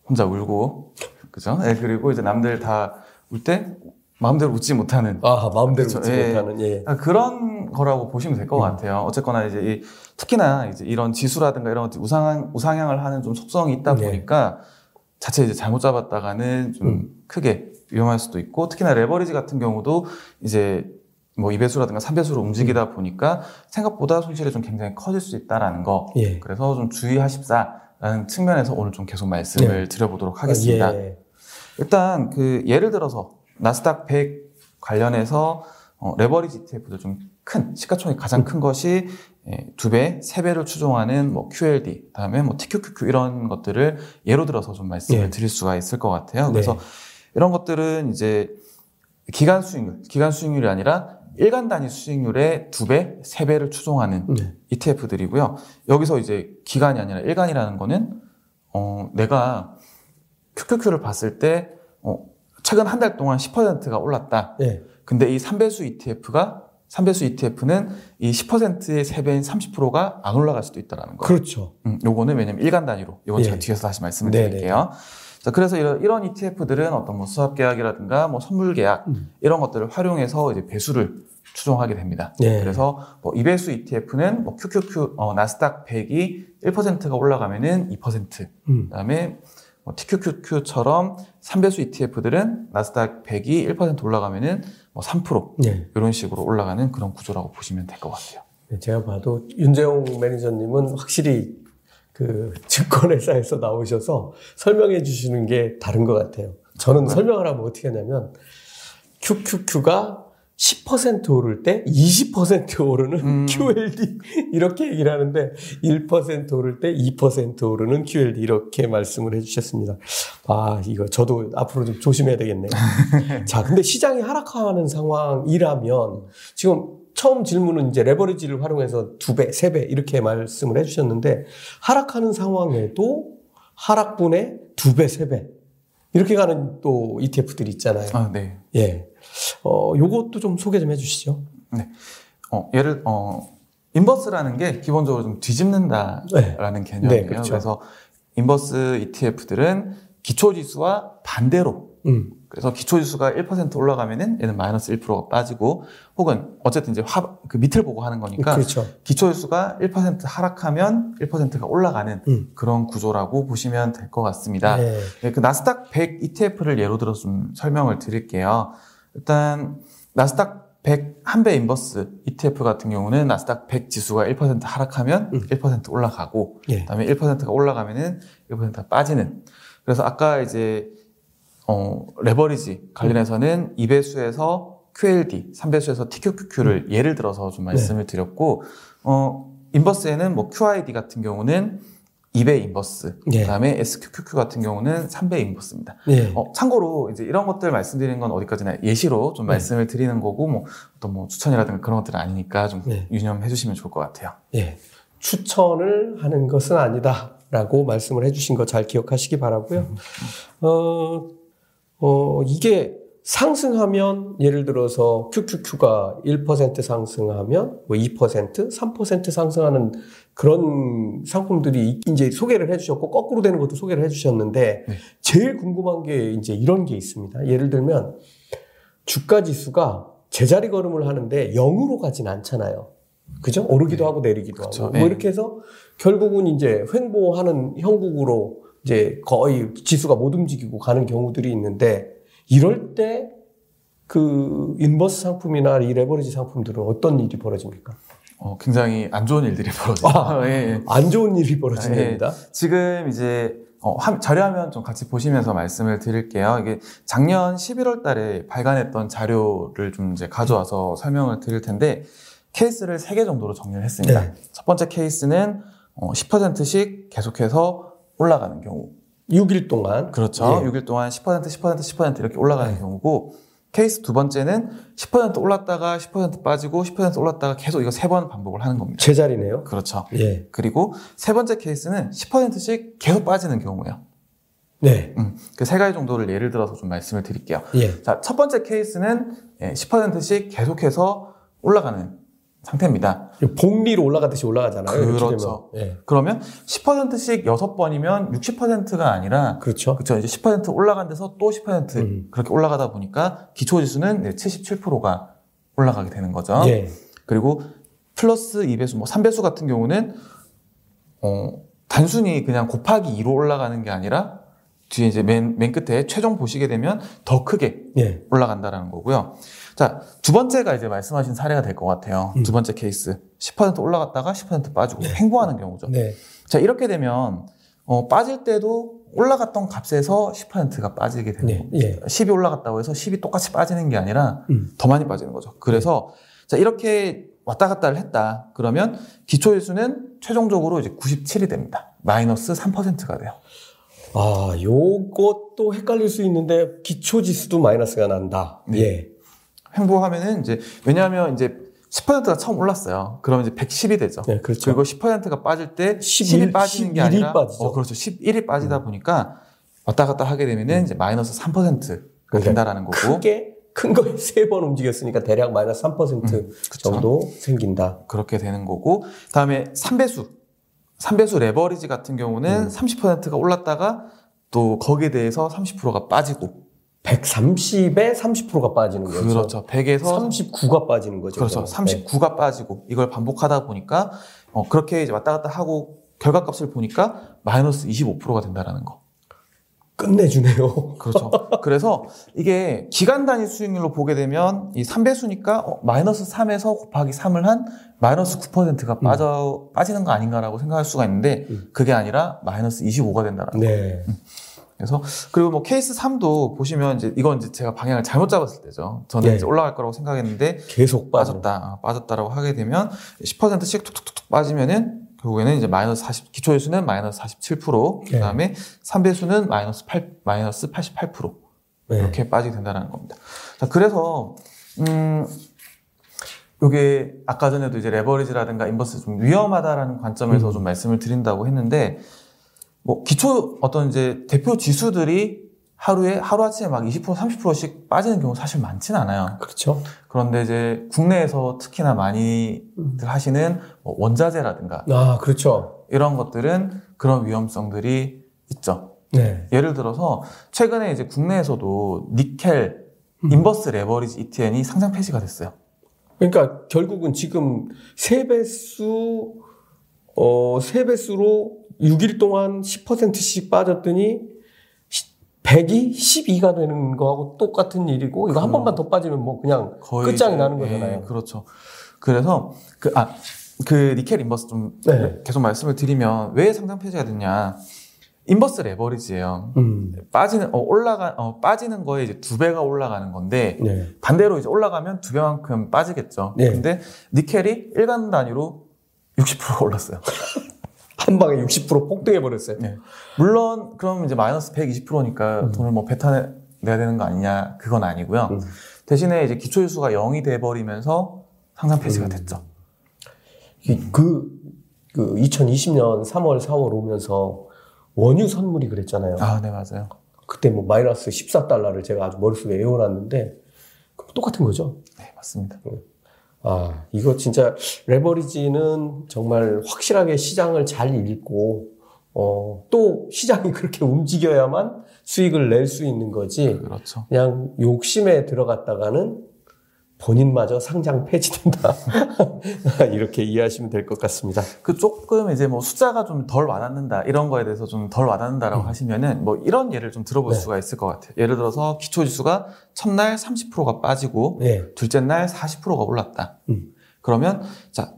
혼자 울고 그죠? 네, 그리고 이제 남들 다 울 때 마음대로 웃지 못하는. 아, 마음대로 그렇죠? 웃지 예. 못하는, 예. 아, 그런 거라고 보시면 될것 음. 같아요. 어쨌거나 이제 이, 특히나 이제 이런 지수라든가 이런 우상, 우상향을 하는 좀 속성이 있다 네. 보니까 자체 이제 잘못 잡았다가는 좀 음. 크게 위험할 수도 있고 특히나 레버리지 같은 경우도 이제 뭐 2배수라든가 3배수로 움직이다 음. 보니까 생각보다 손실이 좀 굉장히 커질 수 있다라는 거. 예. 그래서 좀 주의하십사라는 측면에서 오늘 좀 계속 말씀을 예. 드려보도록 하겠습니다. 예. 일단 그 예를 들어서 나스닥 100 관련해서 어, 레버리지 ETF도 좀 큰, 시가총액 가장 큰 것이 예, 두 배, 세 배를 추종하는 뭐 QLD, 다음에 뭐 TQQQ 이런 것들을 예로 들어서 좀 말씀을 네. 드릴 수가 있을 것 같아요. 그래서 네. 이런 것들은 이제 기간 수익률, 기간 수익률이 아니라 일간 단위 수익률의 두 배, 세 배를 추종하는 네. ETF들이고요. 여기서 이제 기간이 아니라 일간이라는 거는 어, 내가 QQQ를 봤을 때 어, 최근 한 달 동안 10%가 올랐다. 네. 근데 이 3배수 ETF가 3배수 ETF는 이 10%의 3배인 30%가 안 올라갈 수도 있다라는 거예요. 그렇죠. 음, 요거는 왜냐면 일간 단위로. 요건 네. 제가 뒤에서 다시 말씀을 네, 네, 드릴게요. 자, 그래서 이런, 이런 ETF들은 어떤 뭐 수합 계약이라든가 뭐 선물 계약 음. 이런 것들을 활용해서 이제 배수를 추종하게 됩니다. 네. 그래서 뭐 이배수 ETF는 뭐 QQQ 어, 나스닥 100이 1%가 올라가면은 2%. 음. 그다음에 뭐 TQQQ처럼 3배수 ETF들은 나스닥 100이 1% 올라가면은 뭐3% 네. 이런 식으로 올라가는 그런 구조라고 보시면 될 것 같아요. 네, 제가 봐도 윤재용 매니저님은 확실히 그 증권회사에서 나오셔서 설명해 주시는 게 다른 것 같아요. 저는 네. 설명을 하면 어떻게 하냐면 QQQ가 10% 오를 때 20% 오르는 음. QLD [laughs] 이렇게 얘기를 하는데 1% 오를 때 2% 오르는 QLD 이렇게 말씀을 해주셨습니다. 아 이거 저도 앞으로 좀 조심해야 되겠네요. [laughs] 자 근데 시장이 하락하는 상황이라면 지금 처음 질문은 이제 레버리지를 활용해서 두 배, 세 배 이렇게 말씀을 해주셨는데 하락하는 상황에도 하락분의 두 배, 세 배 이렇게 가는 또 ETF들이 있잖아요. 아, 네. 예. 어, 요것도 좀 소개 좀 해주시죠. 네. 어, 예를, 어, 인버스라는 게 기본적으로 좀 뒤집는다라는 네. 개념이에요. 네, 그렇죠. 그래서 인버스 ETF들은 기초지수와 반대로 음. 그래서 기초지수가 1% 올라가면은 얘는 마이너스 1%가 빠지고 혹은 어쨌든 이제 화, 그 밑을 보고 하는 거니까 그렇죠. 기초지수가 1% 하락하면 1%가 올라가는 음. 그런 구조라고 보시면 될 것 같습니다. 네. 네, 그 나스닥 100 ETF를 예로 들어 좀 설명을 드릴게요. 일단 나스닥 100 한배 inverse ETF 같은 경우는 나스닥 100 지수가 1% 하락하면 음. 1% 올라가고 예. 그다음에 1%가 올라가면은 1%가 빠지는 그래서 아까 이제 어 레버리지 관련해서는 2배수에서 QLD, 3배수에서 TQQQ를 음. 예를 들어서 좀 말씀을 네. 드렸고 어 inverse에는 뭐 QID 같은 경우는 2배 inverse, 예. 그다음에 SQQQ 같은 경우는 3배 inverse입니다. 예. 어, 참고로 이제 이런 것들 말씀드리는 건 어디까지나 예시로 좀 네. 말씀을 드리는 거고 뭐 어떤 뭐 추천이라든가 그런 것들은 아니니까 좀 예. 유념해 주시면 좋을 것 같아요. 예. 추천을 하는 것은 아니다라고 말씀을 해 주신 거 잘 기억하시기 바라고요. 어, 어, 이게 상승하면 예를 들어서 QQQ가 1% 상승하면 뭐 2%, 3% 상승하는 그런 상품들이 이제 소개를 해주셨고 거꾸로 되는 것도 소개를 해주셨는데 네. 제일 궁금한 게 이제 이런 게 있습니다. 예를 들면 주가 지수가 제자리 걸음을 하는데 0으로 가진 않잖아요. 그죠? 오르기도 네. 하고 내리기도 그쵸. 하고 뭐 네. 이렇게 해서 결국은 이제 횡보하는 형국으로 이제 거의 지수가 못 움직이고 가는 경우들이 있는데 이럴 때 그 인버스 상품이나 이 레버리지 상품들은 어떤 일이 벌어집니까? 어, 굉장히 안 좋은 일들이 벌어집니다. 아, 예, 예. 안 좋은 일이 벌어집니다. 예. 지금 이제 어, 자료화면 좀 같이 보시면서 말씀을 드릴게요. 이게 작년 11월 달에 발간했던 자료를 좀 이제 가져와서 설명을 드릴 텐데 케이스를 3개 정도로 정리를 했습니다. 네. 첫 번째 케이스는 어, 10%씩 계속해서 올라가는 경우. 6일 동안. 그렇죠. 예. 6일 동안 10%, 10%, 10% 이렇게 올라가는 네. 경우고, 케이스 두 번째는 10% 올랐다가 10% 빠지고 10% 올랐다가 계속 이거 세 번 반복을 하는 겁니다. 제자리네요. 그렇죠. 예. 그리고 세 번째 케이스는 10%씩 계속 빠지는 경우예요. 네. 음, 그세 가지 정도를 예를 들어서 좀 말씀을 드릴게요. 예. 자, 첫 번째 케이스는 10%씩 예, 계속해서 올라가는 상태입니다. 복리로 올라가듯이 올라가잖아요. 그렇죠. 네. 그러면 10%씩 6번이면 60%가 아니라 그렇죠. 그렇죠. 이제 10% 올라간 데서 또 10% 음. 그렇게 올라가다 보니까 기초 지수는 77%가 올라가게 되는 거죠. 예. 그리고 플러스 2배수, 뭐 3배수 같은 경우는 어 단순히 그냥 곱하기 2로 올라가는 게 아니라 뒤에 이제 맨, 맨 끝에 최종 보시게 되면 더 크게 예. 올라간다라는 거고요. 자, 두 번째가 이제 말씀하신 사례가 될 것 같아요. 음. 두 번째 케이스. 10% 올라갔다가 10% 빠지고 네. 횡보하는 경우죠. 네. 자, 이렇게 되면, 어, 빠질 때도 올라갔던 값에서 10%가 빠지게 되는 네, 겁니다. 예. 10이 올라갔다고 해서 10이 똑같이 빠지는 게 아니라 음. 더 많이 빠지는 거죠. 그래서 자 이렇게 왔다 갔다를 했다. 그러면 기초일수는 최종적으로 이제 97이 됩니다. 마이너스 3%가 돼요. 아, 요것도 헷갈릴 수 있는데 기초지수도 마이너스가 난다. 네. 예. 횡보하면은 이제 왜냐하면 이제 10%가 처음 올랐어요. 그러면 이제 110이 되죠. 네, 그렇죠. 그리고 10%가 빠질 때 11, 10이 빠지는 게 아니라 빠지죠. 어, 그렇죠. 11이 빠지다 음. 보니까 왔다 갔다 하게 되면은 음. 이제 마이너스 3%가 된다라는 거고. 크게 큰 거에 [laughs] 세 번 움직였으니까 대략 마이너스 3% 음, 정도 생긴다. 그렇게 되는 거고. 다음에 3배수. 3배수 레버리지 같은 경우는 음. 30%가 올랐다가 또 거기에 대해서 30%가 빠지고 130에 30%가 빠지는 거죠. 그렇죠. 100에서 39가 빠지는 거죠. 그렇죠. 39가 네. 빠지고 이걸 반복하다 보니까 어, 그렇게 이제 왔다 갔다 하고 결과값을 보니까 마이너스 25%가 된다라는 거. 끝내주네요. 그렇죠. 그래서 이게 기간 단위 수익률로 보게 되면 이 3배수니까 어, 마이너스 3에서 곱하기 3을 한 마이너스 9%가 음. 빠져, 빠지는 거 아닌가라고 생각할 수가 있는데 음. 그게 아니라 마이너스 25가 된다는 네. 거. 음. 그래서 그리고 뭐 케이스 3도 보시면 이제 이건 이제 제가 방향을 잘못 잡았을 때죠. 저는 네. 이제 올라갈 거라고 생각했는데 계속 빠졌다. 아, 빠졌다라고 하게 되면 10%씩 툭툭툭 빠지면은 결국에는 이제 마이너스 40 기초회수는 마이너스 47% 네. 그다음에 3배수는 마이너스 8 마이너스 88% 네. 이렇게 빠지게 된다는 겁니다. 자, 그래서 음 요게 아까 전에도 이제 레버리지라든가 인버스 좀 위험하다라는 관점에서 음. 좀 말씀을 드린다고 했는데 뭐 기초 어떤 이제 대표 지수들이 하루에 하루아침에 막 20% 30%씩 빠지는 경우 사실 많지는 않아요. 그렇죠. 그런데 이제 국내에서 특히나 많이들 음. 하시는 뭐 원자재라든가 아, 그렇죠. 이런 것들은 그런 위험성들이 있죠. 네. 예를 들어서 최근에 이제 국내에서도 니켈 음. 인버스 레버리지 ETN이 상장 폐지가 됐어요. 그러니까 결국은 지금 세 배수 어, 세 배수로 6일 동안 10%씩 빠졌더니 100이 12가 되는 거하고 똑같은 일이고 이거 한 번만 더 빠지면 뭐 그냥 끝장이 나는 거잖아요. 네, 그렇죠. 그래서 그 아 그 니켈 inverse 좀 네. 계속 말씀을 드리면 왜 상장 폐지가 됐냐? inverse 레버리지예요. 음. 빠지는 어 올라가 어 빠지는 거에 이제 두 배가 올라가는 건데 네. 반대로 이제 올라가면 두 배만큼 빠지겠죠. 네. 근데 니켈이 일간 단위로 60%가 올랐어요. [laughs] 한 방에 60% 폭등해 버렸어요. 네. 물론 그럼 이제 마이너스 120%니까 음. 돈을 뭐 뱉어 내야 되는 거 아니냐 그건 아니고요. 음. 대신에 이제 기초유수가 0이 돼 버리면서 상상 폐지가 음. 됐죠. 그, 그 2020년 3월 4월 오면서 원유 선물이 그랬잖아요. 아, 네 맞아요. 그때 뭐 마이너스 14달러를 제가 아주 머릿속에 외워놨는데 똑같은 거죠. 네 맞습니다. 네. 아, 이거 진짜 레버리지는 정말 확실하게 시장을 잘 읽고, 어, 또 시장이 [laughs] 그렇게 움직여야만 수익을 낼 수 있는 거지. 그렇죠. 그냥 욕심에 들어갔다가는 본인마저 상장 폐지된다. [laughs] 이렇게 이해하시면 될 것 같습니다. 그 조금 이제 뭐 숫자가 좀 덜 와닿는다 이런 거에 대해서 좀 덜 와닿는다라고 음. 하시면은 뭐 이런 예를 좀 들어볼 네. 수가 있을 것 같아요. 예를 들어서 기초 지수가 첫날 30%가 빠지고 네. 둘째 날 40%가 올랐다. 음. 그러면 자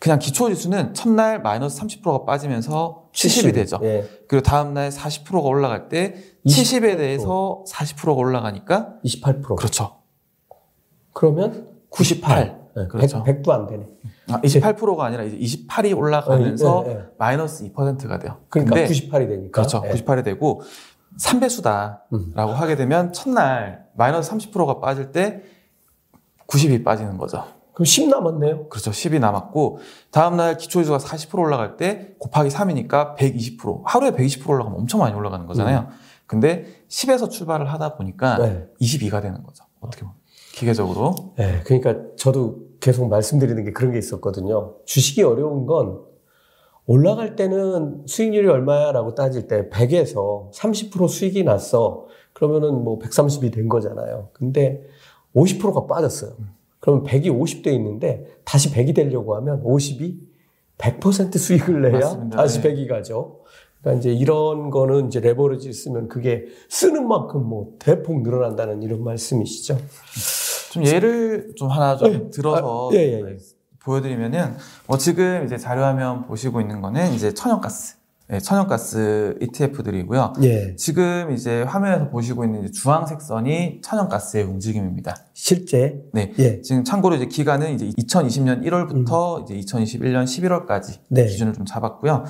그냥 기초 지수는 첫날 마이너스 30%가 빠지면서 70이 되죠. 네. 그리고 다음 날 40%가 올라갈 때 70에 대해서 40%가 올라가니까 28%. 그렇죠. 그러면 98. 네, 그렇죠. 100, 도안 되네. 아, 28%가 아니라 이제 28이 올라가면서 네, 네, 마이너스 2%가 돼요. 그러니까 근데, 98이 되니까. 그렇죠. 98이 되고 3배수다라고 음. 하게 되면 첫날 마이너스 30%가 빠질 때 90이 빠지는 거죠. 그럼 10 남았네요. 그렇죠. 10이 남았고 다음날 기초지수가 40% 올라갈 때 곱하기 3이니까 120%. 하루에 120% 올라가면 엄청 많이 올라가는 거잖아요. 음. 근데 10에서 출발을 하다 보니까 네. 22가 되는 거죠. 어떻게 보면. 기계적으로. 네, 그러니까 저도 계속 말씀드리는 게 그런 게 있었거든요. 주식이 어려운 건 올라갈 때는 수익률이 얼마야라고 따질 때 100에서 30% 수익이 났어. 그러면은 뭐 130이 된 거잖아요. 근데 50%가 빠졌어요. 그러면 100이 50돼 있는데 다시 100이 되려고 하면 50이 100% 수익을 내야 맞습니다. 다시 네. 100이 가죠. 그러니까 이제 이런 거는 이제 레버리지 쓰면 그게 쓰는 만큼 뭐 대폭 늘어난다는 이런 말씀이시죠. 좀 예를 좀 하나 좀 네. 들어서 아, 예, 예, 예. 보여드리면은 뭐 지금 이제 자료화면 보시고 있는 거는 이제 천연가스 네, 천연가스 ETF들이고요. 예. 지금 이제 화면에서 보시고 있는 주황색 선이 천연가스의 움직임입니다. 실제? 네. 예. 지금 참고로 이제 기간은 이제 2020년 1월부터 음. 이제 2021년 11월까지 네. 기준을 좀 잡았고요.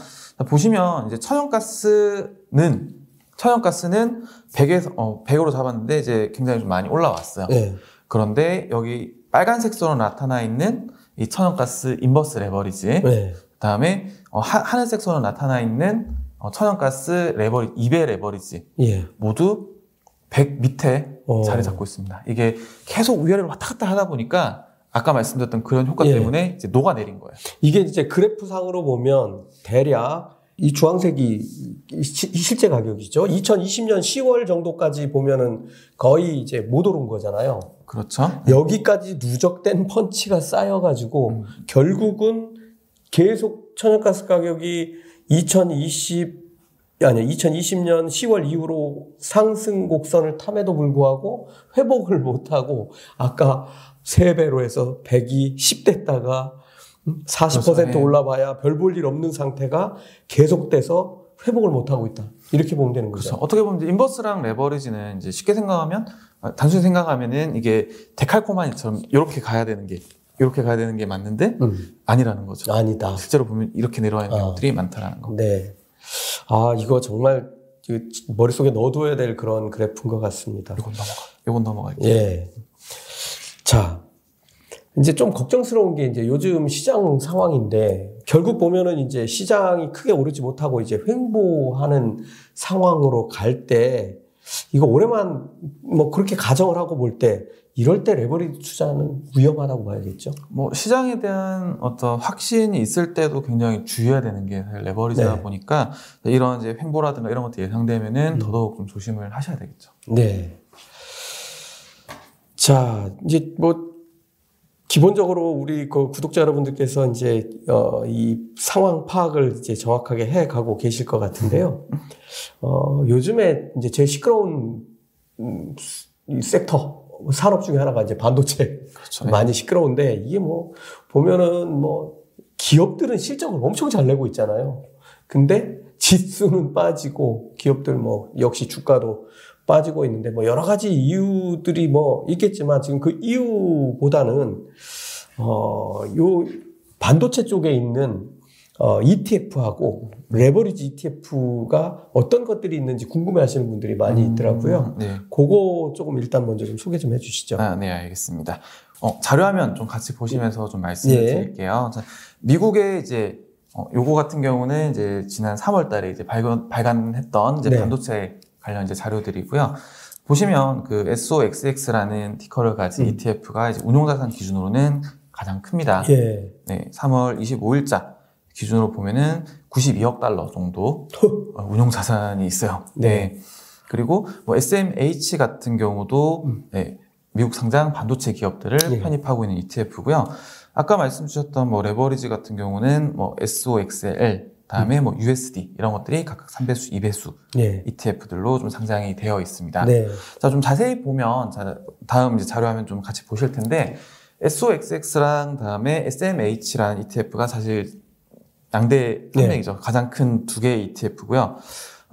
보시면 이제 천연가스는 천연가스는 100에서 어 100으로 잡았는데 이제 굉장히 좀 많이 올라왔어요. 네. 그런데 여기 빨간색 선으로 나타나 있는 이 천연가스 inverse 레버리지 네. 그다음에 어, 하, 하늘색 선으로 나타나 있는 어, 천연가스 레버리 2배 레버리지 예. 모두 100 밑에 어. 자리 잡고 있습니다. 이게 계속 위아래로 왔다 갔다 하다 보니까 아까 말씀드렸던 그런 효과 예. 때문에 이제 녹아내린 거예요. 이게 이제 그래프상으로 보면 대략 이 주황색이 실제 가격이죠. 2020년 10월 정도까지 보면은 거의 이제 못 오른 거잖아요. 그렇죠. 여기까지 누적된 펀치가 쌓여가지고 음. 결국은 계속 천연가스 가격이 2020 아니 2020년 10월 이후로 상승 곡선을 탐에도 불구하고 회복을 못하고 아까 3배로 해서 100이 10 됐다가 40% 그렇죠. 올라봐야 별 볼 일 없는 상태가 계속돼서 회복을 못 하고 있다. 이렇게 보면 되는 거죠. 그렇죠. 어떻게 보면 인버스랑 레버리지는 이제 쉽게 생각하면 아, 단순히 생각하면은 이게 데칼코마니처럼 이렇게 가야 되는 게 이렇게 가야 되는 게 맞는데 음. 아니라는 거죠. 아니다. 실제로 보면 이렇게 내려와 있는 아. 경우들이 많다라는 거. 네. 아 이거 정말 머릿속에 넣어둬야 될 그런 그래프인 것 같습니다. 이건 넘어가. 이건 넘어갈게요. 예. 자, 이제 좀 걱정스러운 게 이제 요즘 시장 상황인데 결국 보면은 이제 시장이 크게 오르지 못하고 이제 횡보하는 상황으로 갈 때 이거 올해만 뭐 그렇게 가정을 하고 볼 때 이럴 때 레버리지 투자는 위험하다고 봐야겠죠. 뭐 시장에 대한 어떤 확신이 있을 때도 굉장히 주의해야 되는 게 레버리지다 네. 보니까 이런 이제 횡보라든가 이런 것들이 예상되면은 음. 더더욱 좀 조심을 하셔야 되겠죠. 네. 자, 이제 뭐 기본적으로 우리 그 구독자 여러분들께서 이제 어, 이 상황 파악을 이제 정확하게 해 가고 계실 것 같은데요. 어, 요즘에 이제 제일 시끄러운 음, 이 섹터 산업 중에 하나가 이제 반도체 그렇죠. 많이 시끄러운데 이게 뭐 보면은 뭐 기업들은 실적을 엄청 잘 내고 있잖아요. 근데 지수는 빠지고 기업들 뭐 역시 주가도 빠지고 있는데 뭐 여러 가지 이유들이 뭐 있겠지만 지금 그 이유보다는 어요 반도체 쪽에 있는 어 ETF하고 레버리지 ETF가 어떤 것들이 있는지 궁금해 하시는 분들이 많이 음, 있더라고요. 음, 네. 그거 조금 일단 먼저 좀 소개 좀 해 주시죠. 아, 네, 알겠습니다. 어, 자료화면 좀 같이 보시면서 좀 말씀을 예. 드릴게요. 자, 미국의 이제 어, 요거 같은 경우는 이제 지난 3월 달에 이제 발견, 발간했던 이제 네. 반도체 관련 이제 자료들이고요. 보시면 그 SOXX라는 티커를 가진 음. ETF가 이제 운용자산 기준으로는 가장 큽니다. 예. 네, 3월 25일자 기준으로 보면은 92억 달러 정도 어, 운용자산이 있어요. 네. 네. 그리고 뭐 SMH 같은 경우도 음. 네, 미국 상장 반도체 기업들을 예. 편입하고 있는 ETF고요. 아까 말씀 주셨던 뭐 레버리지 같은 경우는 뭐 SOXL 다음에 음. 뭐 USD 이런 것들이 각각 3배수, 2배수 네. ETF들로 좀 상장이 되어 있습니다. 네. 자, 좀 자세히 보면 자, 다음 이제 자료화면 좀 같이 보실 텐데 SOXX랑 다음에 SMH라는 ETF가 사실 양대 산맥이죠. 네. 가장 큰 두 개의 ETF고요.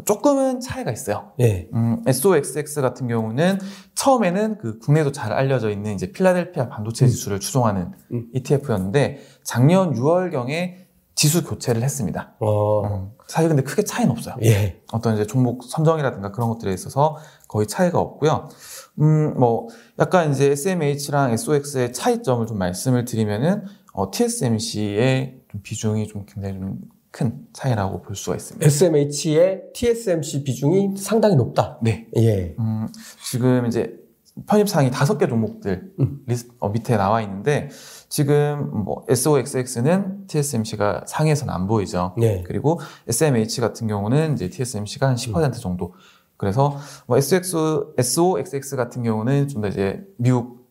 조금은 차이가 있어요. 네. 음, SOXX 같은 경우는 처음에는 그 국내도 잘 알려져 있는 이제 필라델피아 반도체 음. 지수를 음. 추종하는 음. ETF였는데 작년 6월경에 지수 교체를 했습니다. 어. 음, 사실 근데 크게 차이는 없어요. 예. 어떤 이제 종목 선정이라든가 그런 것들에 있어서 거의 차이가 없고요. 음, 뭐 약간 이제 SMH랑 SOX의 차이점을 좀 말씀을 드리면은 어, TSMC의 좀 비중이 좀 굉장히 좀 큰 차이라고 볼 수가 있습니다. SMH의 TSMC 비중이 상당히 높다. 네. 예. 음, 지금 이제 편입상이 다섯 개 종목들 음. 리스트 어, 밑에 나와 있는데 지금 뭐 SOXX는 TSMC가 상위에서는 안 보이죠. 네. 그리고 SMH 같은 경우는 이제 TSMC가 한 10% 음. 정도. 그래서 뭐 SX, SOXX 같은 경우는 좀 더 이제 미국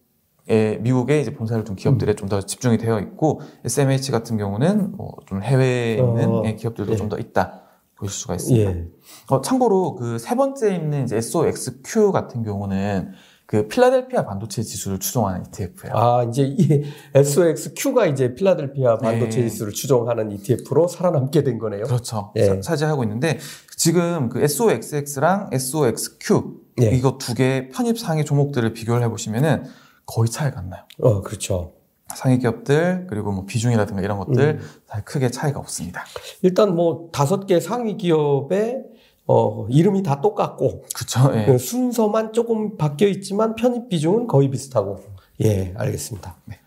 에 미국의 이제 본사를 둔 기업들에 음. 좀더 집중이 되어 있고 SMH 같은 경우는 뭐 좀 해외에 있는 어, 기업들도 예. 좀더 있다 보실 수가 있습니다. 예. 어, 참고로 그 세 번째 있는 이제 SOXQ 같은 경우는 그 필라델피아 반도체 지수를 추종하는 ETF예요. 아, 이제 이 SOXQ가 이제 필라델피아 반도체 네. 지수를 추종하는 ETF로 살아남게 된 거네요. 그렇죠. 네. 차지하고 있는데 지금 그 SOXX랑 SOXQ 네. 이거 두 개 편입 상위 종목들을 비교를 해 보시면은 거의 차이가 안 나요. 어, 그렇죠. 상위 기업들 그리고 뭐 비중이라든가 이런 것들 음. 다 크게 차이가 없습니다. 일단 뭐 다섯 개 상위 기업의 어, 이름이 다 똑같고. 그쵸, 예. 그 순서만 조금 바뀌어 있지만 편입 비중은 거의 비슷하고. 예, 알겠습니다. 네.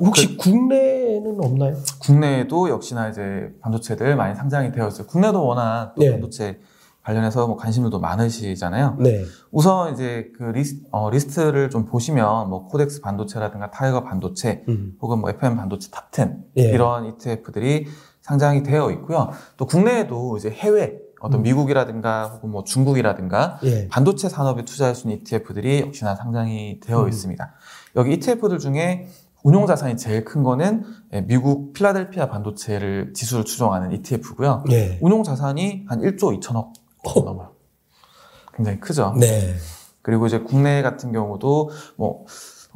혹시 그, 국내에는 없나요? 국내에도 역시나 이제 반도체들 많이 상장이 되어 있어요. 국내도 워낙 네. 반도체 관련해서 뭐 관심들도 많으시잖아요. 네. 우선 이제 그 리스, 어, 리스트를 좀 보시면 뭐 KODEX 반도체라든가 TIGER 반도체 음. 혹은 뭐 FN 반도체 top10 예. 이런 ETF들이 상장이 되어 있고요. 또 국내에도 이제 해외 어떤 음. 미국이라든가 혹은 뭐 중국이라든가 예. 반도체 산업에 투자할 수 있는 ETF들이 역시나 상장이 되어 음. 있습니다. 여기 ETF들 중에 운용 자산이 제일 큰 거는 예, 미국 필라델피아 반도체를 지수를 추종하는 ETF고요. 예. 운용 자산이 한 1조 2천억 넘어요. 굉장히 크죠. 네. 그리고 이제 국내 같은 경우도 뭐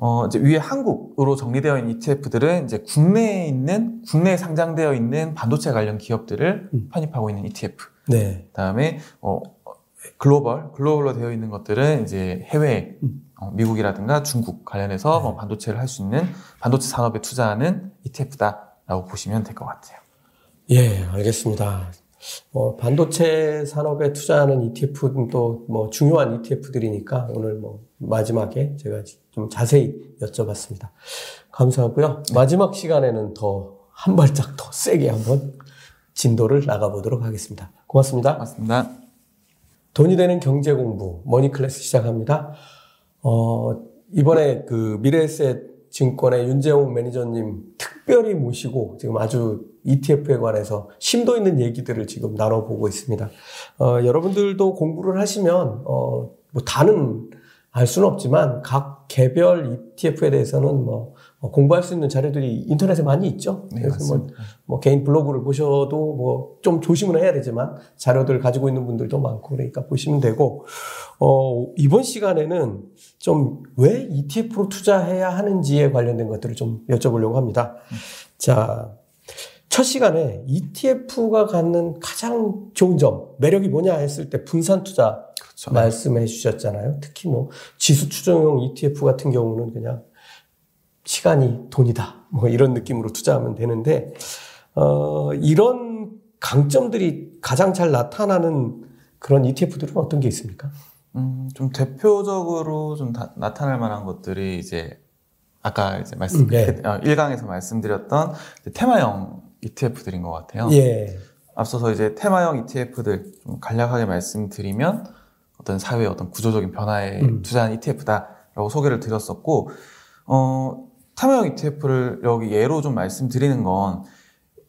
어, 이제 위에 한국으로 정리되어 있는 ETF들은 이제 국내에 있는, 국내에 상장되어 있는 반도체 관련 기업들을 음. 편입하고 있는 ETF. 네. 다음에 어, 글로벌 글로벌로 되어 있는 것들은 이제 해외 음. 어, 미국이라든가 중국 관련해서 네. 뭐 반도체를 할 수 있는 반도체 산업에 투자하는 ETF다라고 보시면 될 것 같아요. 예, 알겠습니다. 뭐 반도체 산업에 투자하는 ETF는 또 뭐 중요한 ETF들이니까 오늘 뭐 마지막에 제가 좀 자세히 여쭤봤습니다. 감사하고요. 마지막 시간에는 더 한 발짝 더 세게 한번 진도를 나가보도록 하겠습니다. 고맙습니다. 고맙습니다. 돈이 되는 경제 공부 머니 클래스 시작합니다. 어, 이번에 그 미래에셋 증권의 윤재홍 매니저님 특별히 모시고 지금 아주 ETF에 관해서 심도 있는 얘기들을 지금 나눠보고 있습니다. 어, 여러분들도 공부를 하시면 어, 뭐 다는 알 수는 없지만 각 개별 ETF에 대해서는 뭐 어, 공부할 수 있는 자료들이 인터넷에 많이 있죠. 네, 그래서 뭐, 뭐, 개인 블로그를 보셔도 뭐 좀 조심을 해야 되지만 자료들 가지고 있는 분들도 많고 그러니까 보시면 되고 어 이번 시간에는 좀 왜 ETF로 투자해야 하는지에 관련된 것들을 좀 여쭤보려고 합니다. 자. 첫 시간에 ETF가 갖는 가장 좋은 점, 매력이 뭐냐 했을 때 분산 투자 그렇죠. 말씀해 주셨잖아요. 특히 뭐 지수 추정용 ETF 같은 경우는 그냥 시간이 돈이다. 뭐 이런 느낌으로 투자하면 되는데, 어, 이런 강점들이 가장 잘 나타나는 그런 ETF들은 어떤 게 있습니까? 음, 좀 대표적으로 좀 다, 나타날 만한 것들이 이제 아까 이제 말씀, 음, 네. 1강에서 그, 어, 말씀드렸던 테마형 ETF들인 것 같아요. 예. 앞서서 이제 테마형 ETF들 좀 간략하게 말씀드리면 어떤 사회의 어떤 구조적인 변화에 음. 투자한 ETF다라고 소개를 드렸었고, 어, 참여형 ETF를 여기 예로 좀 말씀드리는 건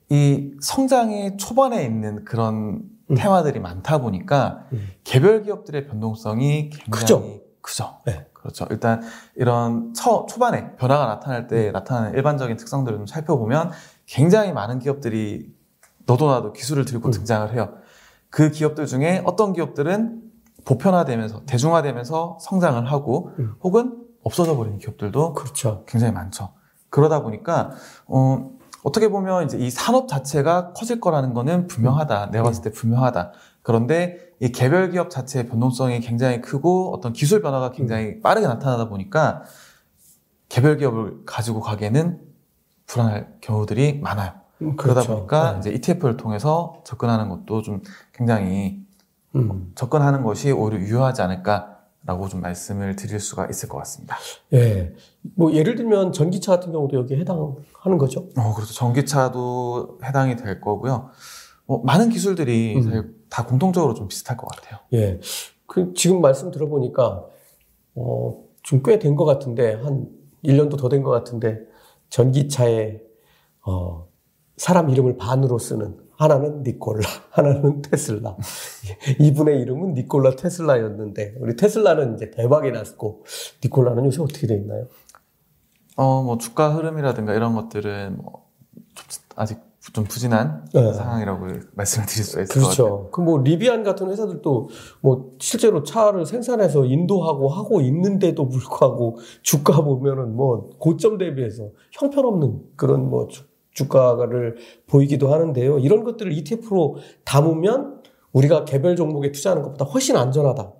이 성장의 초반에 있는 그런 음. 테마들이 많다 보니까 음. 개별 기업들의 변동성이 굉장히 크죠. 크죠. 네. 그렇죠. 일단 이런 초, 초반에 변화가 나타날 때 음. 나타나는 일반적인 특성들을 좀 살펴보면 굉장히 많은 기업들이 너도 나도 기술을 들고 음. 등장을 해요. 그 기업들 중에 어떤 기업들은 보편화되면서 대중화되면서 성장을 하고 음. 혹은 없어져 버리는 기업들도 그렇죠. 굉장히 많죠. 그러다 보니까 어, 어떻게 보면 이제 이 산업 자체가 커질 거라는 거는 분명하다. 내가 봤을 때 분명하다. 그런데 이 개별 기업 자체의 변동성이 굉장히 크고 어떤 기술 변화가 굉장히 음. 빠르게 나타나다 보니까 개별 기업을 가지고 가기에는 불안할 경우들이 많아요. 음, 그러다 그렇죠. 보니까 네. 이제 ETF를 통해서 접근하는 것도 좀 굉장히 음. 접근하는 것이 오히려 유효하지 않을까 라고 좀 말씀을 드릴 수가 있을 것 같습니다. 예. 뭐 예를 들면 전기차 같은 경우도 여기에 해당하는 거죠? 어, 그렇죠. 전기차도 해당이 될 거고요. 뭐 많은 기술들이 음. 다 공통적으로 좀 비슷할 것 같아요. 예. 그 지금 말씀 들어보니까 어, 좀 꽤 된 것 같은데 한 1년도 더 된 것 같은데 전기차에 어, 사람 이름을 반으로 쓰는 하나는 니콜라, 하나는 테슬라. [laughs] 이분의 이름은 니콜라 테슬라였는데, 우리 테슬라는 이제 대박이 났고, 니콜라는 요새 어떻게 돼 있나요? 어, 뭐, 주가 흐름이라든가 이런 것들은 뭐, 아직 좀 부진한 네. 상황이라고 말씀을 드릴 수가 있을 그렇죠. 것 같아요. 그뭐 리비안 같은 회사들도 뭐 실제로 차를 생산해서 인도하고 하고 있는데도 불구하고 주가 보면은 뭐 고점 대비해서 형편없는 그런 뭐 주, 주가를 보이기도 하는데요. 이런 것들을 ETF로 담으면 우리가 개별 종목에 투자하는 것보다 훨씬 안전하다.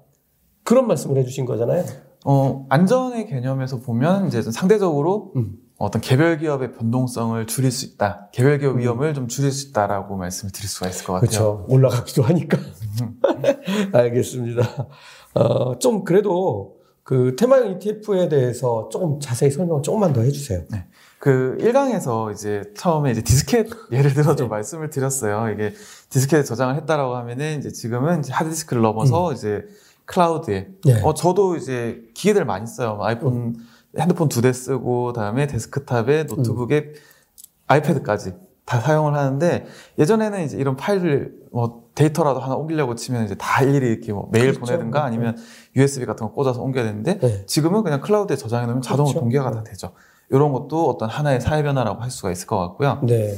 그런 말씀을 해주신 거잖아요. 어, 안전의 개념에서 보면 이제 상대적으로 음. 어떤 개별 기업의 변동성을 줄일 수 있다. 개별 기업 음. 위험을 좀 줄일 수 있다라고 말씀을 드릴 수가 있을 것 같아요. 그렇죠. 올라가기도 하니까. [laughs] 알겠습니다. 어, 좀 그래도 그 테마형 ETF에 대해서 조금 자세히 설명 조금만 더 해주세요. 네. 그 1강에서 이제 처음에 이제 디스켓 [laughs] 예를 들어 좀 네. 말씀을 드렸어요. 이게 디스켓 저장을 했다라고 하면은 이제 지금은 이제 하드디스크를 넘어서 음. 이제 클라우드에. 네. 어, 저도 이제 기계들 많이 써요. 아이폰 음. 핸드폰 두 대 쓰고 다음에 데스크탑에 노트북에 음. 아이패드까지 다 사용을 하는데 예전에는 이제 이런 파일을 뭐 데이터라도 하나 옮기려고 치면 이제 다 일일이 이렇게 뭐 메일 그렇죠. 보내든가 아니면 네. USB 같은 거 꽂아서 옮겨야 되는데 네. 지금은 그냥 클라우드에 저장해 놓으면 자동으로 그렇죠. 동기화가 다 되죠. 이런 것도 어떤 하나의 사회 변화라고 할 수가 있을 것 같고요. 네.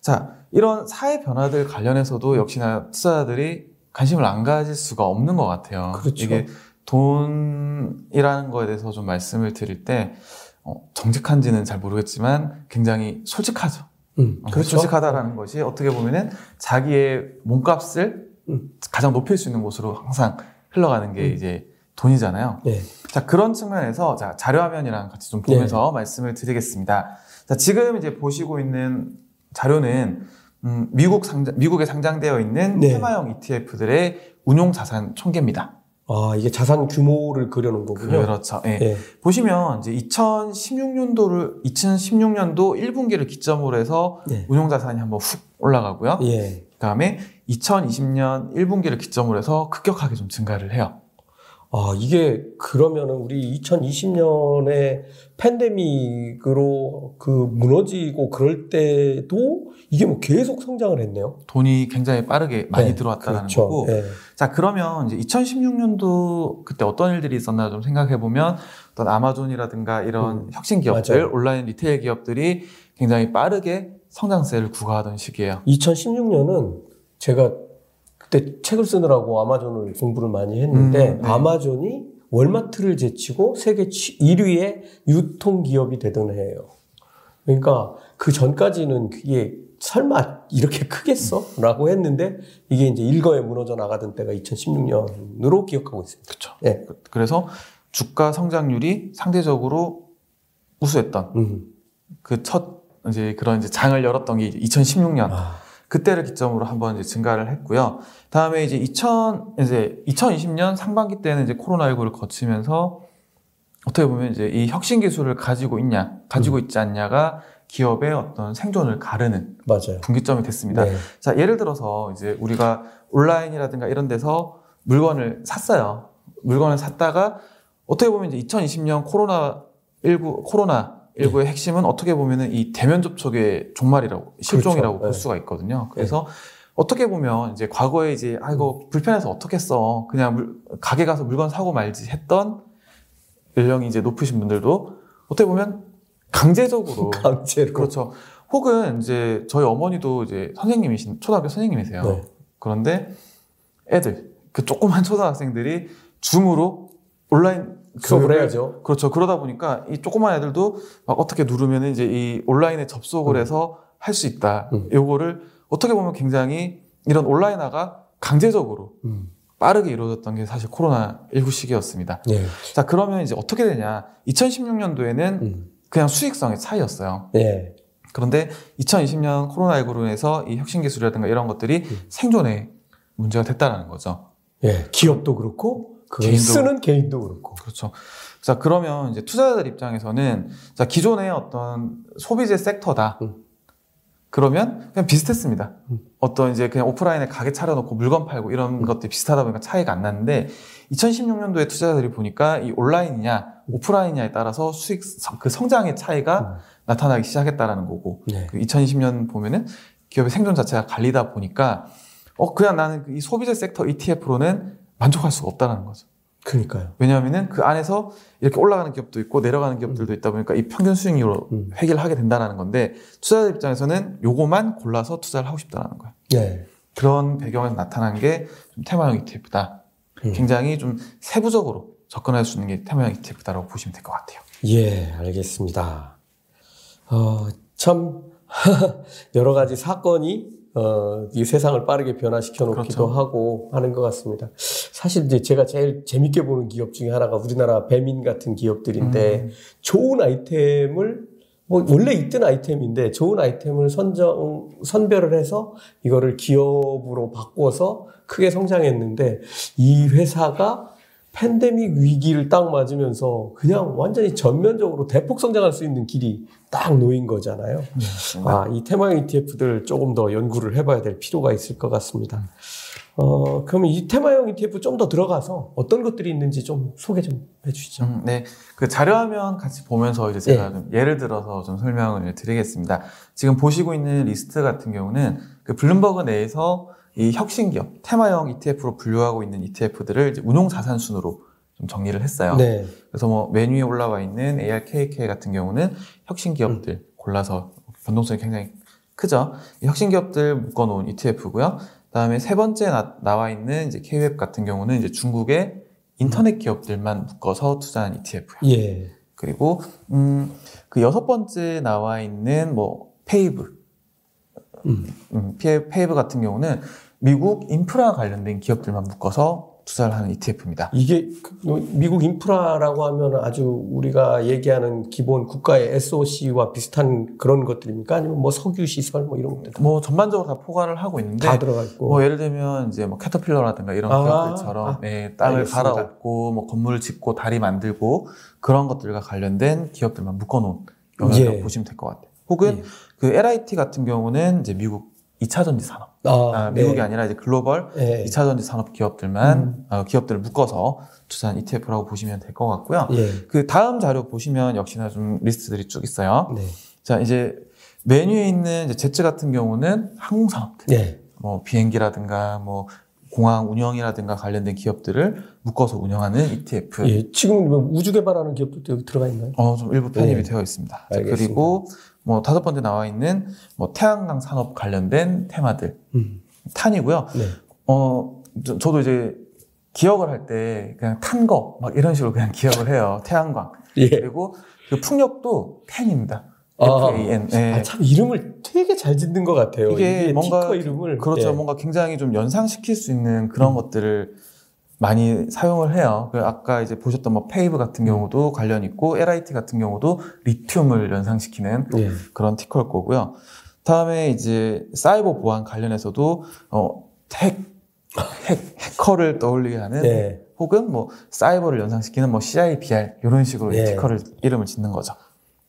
자, 이런 사회 변화들 관련해서도 역시나 투자자들이 관심을 안 가질 수가 없는 것 같아요. 그렇죠. 이게 돈이라는 거에 대해서 좀 말씀을 드릴 때 어, 정직한지는 잘 모르겠지만 굉장히 솔직하죠. 음, 어, 그렇죠. 솔직하다라는 것이 어떻게 보면은 자기의 몸값을 음. 가장 높일 수 있는 곳으로 항상 흘러가는 게 음. 이제 돈이잖아요. 네. 자 그런 측면에서 자 자료화면이랑 같이 좀 보면서 네. 말씀을 드리겠습니다. 자 지금 이제 보시고 있는 자료는 음, 미국 상장, 미국에 상장되어 있는 네. 테마형 ETF들의 운용 자산 총계입니다. 아, 이게 자산 규모를 그려놓은 거군요. 그렇죠. 예. 네. 보시면 이제 2016년도를 2016년도 1분기를 기점으로 해서 네. 운용 자산이 한번 훅 올라가고요. 예. 그다음에 2020년 1분기를 기점으로 해서 급격하게 좀 증가를 해요. 아, 이게 그러면은 우리 2020년에 팬데믹으로 그 무너지고 그럴 때도 이게 뭐 계속 성장을 했네요. 돈이 굉장히 빠르게 많이 네, 들어왔다는 그렇죠. 거고. 네. 자, 그러면 이제 2016년도 그때 어떤 일들이 있었나 좀 생각해 보면 어떤 아마존이라든가 이런 음, 혁신 기업들, 맞아요. 온라인 리테일 기업들이 굉장히 빠르게 성장세를 구가하던 시기예요. 2016년은 제가 그때 책을 쓰느라고 아마존을 공부를 많이 했는데 음, 네. 아마존이 월마트를 제치고 세계 1위의 유통 기업이 되던 해예요. 그러니까 그 전까지는 그게 설마 이렇게 크겠어? 라고 했는데 이게 이제 일거에 무너져 나가던 때가 2016년으로 기억하고 있습니다. 그렇죠. 네. 그래서 주가 성장률이 상대적으로 우수했던 음. 그첫 이제 그런 이제 장을 열었던 게 2016년. 아. 그때를 기점으로 한번 이제 증가를 했고요. 다음에 이제 2000 이제 2020년 상반기 때는 이제 코로나19를 거치면서 어떻게 보면 이제 이 혁신 기술을 가지고 있냐, 가지고 음. 있지 않냐가 기업의 어떤 생존을 가르는 맞아요. 분기점이 됐습니다. 네. 자, 예를 들어서 이제 우리가 온라인이라든가 이런 데서 물건을 샀어요. 물건을 샀다가 어떻게 보면 이제 2020년 코로나 19 코로나 일부의 네. 핵심은 어떻게 보면은 이 대면 접촉의 종말이라고 실종이라고 그렇죠. 볼 네. 수가 있거든요. 그래서 네. 어떻게 보면 이제 과거에 이제 아 이거 불편해서 어떻게 써 그냥 물, 가게 가서 물건 사고 말지 했던 연령이 이제 높으신 분들도 어떻게 보면 강제적으로 [laughs] 강제로 그렇죠. 혹은 이제 저희 어머니도 이제 선생님이신 초등학교 선생님이세요. 네. 그런데 애들 그 조그만 초등학생들이 줌으로 온라인 수업을 해야죠. 그렇죠. 그러다 보니까 이 조그만 애들도 막 어떻게 누르면 이제 이 온라인에 접속을 음. 해서 할 수 있다. 음. 요거를 어떻게 보면 굉장히 이런 온라인화가 강제적으로 음. 빠르게 이루어졌던 게 사실 코로나19 시기였습니다. 네. 자, 그러면 이제 어떻게 되냐. 2016년도에는 음. 그냥 수익성의 차이였어요. 네. 그런데 2020년 코로나19로 인해서 이 혁신 기술이라든가 이런 것들이 음. 생존에 문제가 됐다는 거죠. 예, 기업도 그렇고 개인도, 쓰는 개인도 그렇고. 그렇죠. 자, 그러면 이제 투자자들 입장에서는 자, 기존의 어떤 소비재 섹터다. 음. 그러면 그냥 비슷했습니다. 음. 어떤 이제 그냥 오프라인에 가게 차려놓고 물건 팔고 이런 음. 것들이 비슷하다 보니까 차이가 안 났는데 2016년도에 투자자들이 보니까 이 온라인이냐 오프라인이냐에 따라서 수익 그 성장의 차이가 음. 나타나기 시작했다라는 거고 네. 그 2020년 보면은 기업의 생존 자체가 갈리다 보니까 어 그냥 나는 이 소비재 섹터 ETF로는 만족할 수가 없다는 거죠. 그러니까요. 왜냐하면은 그 안에서 이렇게 올라가는 기업도 있고 내려가는 기업들도 음. 있다 보니까 이 평균 수익률로 음. 회계를 하게 된다는 건데 투자자 입장에서는 요거만 골라서 투자를 하고 싶다는 거예요. 네. 그런 배경에서 나타난 게 테마형 ETF다. 음. 굉장히 좀 세부적으로 접근할 수 있는 게 테마형 ETF다라고 보시면 될 것 같아요. 예, 알겠습니다. 어, 참 [laughs] 여러 가지 사건이 어, 이 세상을 빠르게 변화시켜 놓기도 그렇죠. 하고 하는 것 같습니다. 사실 이제 제가 제일 재밌게 보는 기업 중에 하나가 우리나라 배민 같은 기업들인데 음. 좋은 아이템을 뭐 원래 있던 아이템인데 좋은 아이템을 선정 선별을 해서 이거를 기업으로 바꿔서 크게 성장했는데 이 회사가 팬데믹 위기를 딱 맞으면서 그냥 완전히 전면적으로 대폭 성장할 수 있는 길이 딱 놓인 거잖아요. 네, 아, 이 테마형 ETF들 조금 더 연구를 해봐야 될 필요가 있을 것 같습니다. 어, 그러면 이 테마형 ETF 좀 더 들어가서 어떤 것들이 있는지 좀 소개 좀 해주시죠. 음, 네. 그 자료화면 같이 보면서 이제 제가 네. 좀 예를 들어서 좀 설명을 드리겠습니다. 지금 보시고 있는 리스트 같은 경우는 그 블룸버그 내에서 이 혁신기업, 테마형 ETF로 분류하고 있는 ETF들을 운용 자산 순으로 좀 정리를 했어요. 네. 그래서 뭐 메뉴에 올라와 있는 ARKK 같은 경우는 혁신 기업들 음. 골라서 변동성이 굉장히 크죠. 혁신 기업들 묶어놓은 ETF고요. 그다음에 세 번째 나, 와 있는 이제 KWEB 같은 경우는 이제 중국의 인터넷 기업들만 묶어서 투자한 ETF예요. 예. 그리고 음, 그 여섯 번째 나와 있는 뭐 PAVE, 음. 음, PAVE 같은 경우는 미국 인프라 관련된 기업들만 묶어서 투자를 하는 ETF입니다. 이게 그, 뭐 미국 인프라라고 하면 아주 우리가 얘기하는 기본 국가의 SOC와 비슷한 그런 것들입니까? 아니면 뭐 석유 시설 뭐 이런 것들? 뭐 전반적으로 다 포괄을 하고 있는데 다 들어가 있고. 뭐 예를 들면 이제 뭐 캐터필러라든가 이런 아, 기업들처럼 아, 네, 땅을 갈아엎고 뭐 건물을 짓고 다리 만들고 그런 것들과 관련된 기업들만 묶어놓은 영역이라고 예. 보시면 될 것 같아요. 혹은 예. 그 LIT 같은 경우는 이제 미국 2차 전지 산업. 아, 아, 미국이 네. 아니라 이제 글로벌 네. 2차 전지 산업 기업들만 음. 어, 기업들을 묶어서 투자한 ETF라고 보시면 될 것 같고요. 예. 그 다음 자료 보시면 역시나 좀 리스트들이 쭉 있어요. 네. 자 이제 메뉴에 있는 이제 제츠 같은 경우는 항공산업들, 네. 뭐 비행기라든가 뭐 공항 운영이라든가 관련된 기업들을 묶어서 운영하는 ETF. 예, 지금 뭐 우주 개발하는 기업들도 여기 들어가 있나요? 어, 좀 일부 편입이 네. 되어 있습니다. 알겠습니다. 그리고 뭐 다섯 번째 나와 있는 뭐 태양광 산업 관련된 테마들 음. 탄이고요. 네. 어 저, 도 이제 기억을 할 때 그냥 탄 거 막 이런 식으로 그냥 기억을 해요. [laughs] 태양광 예. 그리고 그 풍력도 팬입니다. 아, FAN. 네. 아, 참 이름을 되게 잘 짓는 것 같아요. 이게, 이게 뭔가 이름을 그렇죠. 예. 뭔가 굉장히 좀 연상시킬 수 있는 그런 음. 것들을 많이 사용을 해요. 그 아까 이제 보셨던 뭐 PAVE 같은 음. 경우도 관련 있고 LIT 같은 경우도 리튬을 연상시키는 예. 그런 티커일 거고요. 다음에 이제 사이버 보안 관련해서도 어 핵, 핵 해커를 떠올리게 하는 예. 혹은 뭐 사이버를 연상시키는 뭐 CIBR 이런 식으로 예. 티커를 이름을 짓는 거죠.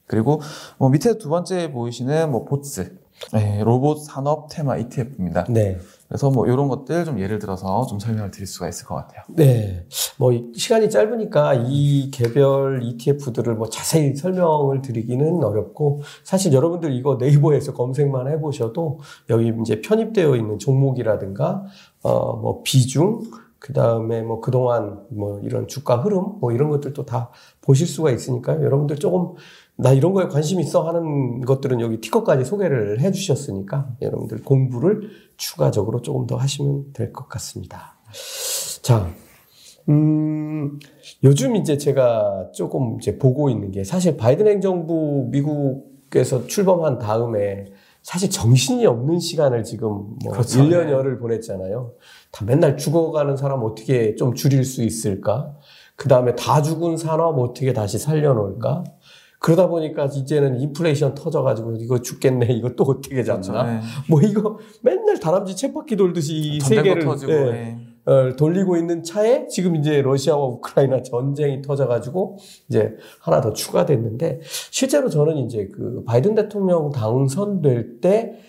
그리고 뭐 밑에 두 번째 보이시는 뭐 BOTZ 네, 로봇 산업 테마 ETF입니다. 네. 그래서 뭐 이런 것들 좀 예를 들어서 좀 설명을 드릴 수가 있을 것 같아요. 네. 뭐 시간이 짧으니까 이 개별 ETF들을 뭐 자세히 설명을 드리기는 어렵고 사실 여러분들 이거 네이버에서 검색만 해보셔도 여기 이제 편입되어 있는 종목이라든가 어 뭐 비중 그 다음에 뭐 그동안 뭐 이런 주가 흐름 뭐 이런 것들도 다 보실 수가 있으니까요. 여러분들 조금 나 이런 거에 관심 있어 하는 것들은 여기 티커까지 소개를 해 주셨으니까 여러분들 공부를 추가적으로 조금 더 하시면 될 것 같습니다. 자, 음, 요즘 이제 제가 조금 이제 보고 있는 게 사실 바이든 행정부 미국에서 출범한 다음에 사실 정신이 없는 시간을 지금 뭐 그렇죠. 1년여를 보냈잖아요. 다 맨날 죽어가는 사람 어떻게 좀 줄일 수 있을까? 그 다음에 다 죽은 산업 어떻게 다시 살려놓을까? 그러다 보니까 이제는 인플레이션 터져가지고 이거 죽겠네 이거 또 어떻게 잡나 그렇죠, 네. 뭐 이거 맨날 다람쥐 쳇바퀴 돌듯이 세계를 터지고, 네. 네. 어, 돌리고 있는 차에 지금 이제 러시아와 우크라이나 전쟁이 터져가지고 이제 하나 더 추가됐는데 실제로 저는 이제 그 바이든 대통령 당선될 때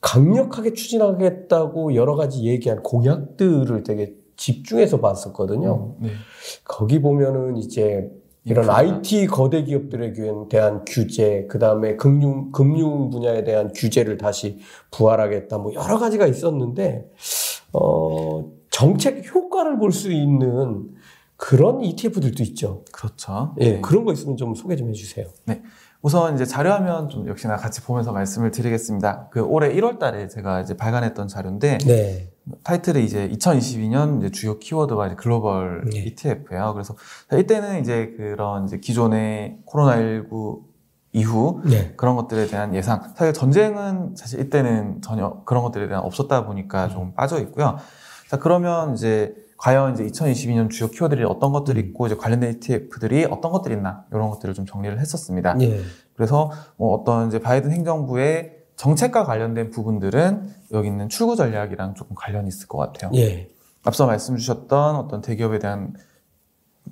강력하게 추진하겠다고 여러 가지 얘기한 공약들을 되게 집중해서 봤었거든요. 음, 네. 거기 보면은 이제 이런 IT 거대 기업들에 대한 규제, 그 다음에 금융, 금융 분야에 대한 규제를 다시 부활하겠다, 뭐 여러 가지가 있었는데, 어, 정책 효과를 볼 수 있는 그런 ETF들도 있죠. 그렇죠. 예, 네. 그런 거 있으면 좀 소개 좀 해주세요. 네. 우선 이제 자료화면 좀 역시나 같이 보면서 말씀을 드리겠습니다. 그 올해 1월 달에 제가 이제 발간했던 자료인데 네. 타이틀이 이제 2022년 이제 주요 키워드가 이제 글로벌 네. ETF예요. 그래서 이때는 이제 그런 이제 기존의 코로나19 이후 네. 그런 것들에 대한 예상. 사실 전쟁은 사실 이때는 전혀 그런 것들에 대한 없었다 보니까 음. 좀 빠져 있고요. 자, 그러면 이제 과연 이제 2022년 주요 키워드들이 어떤 것들이 음. 있고 이제 관련된 ETF들이 어떤 것들이 있나 이런 것들을 좀 정리를 했었습니다. 예. 그래서 뭐 어떤 이제 바이든 행정부의 정책과 관련된 부분들은 여기 있는 출구 전략이랑 조금 관련이 있을 것 같아요. 예. 앞서 말씀 주셨던 어떤 대기업에 대한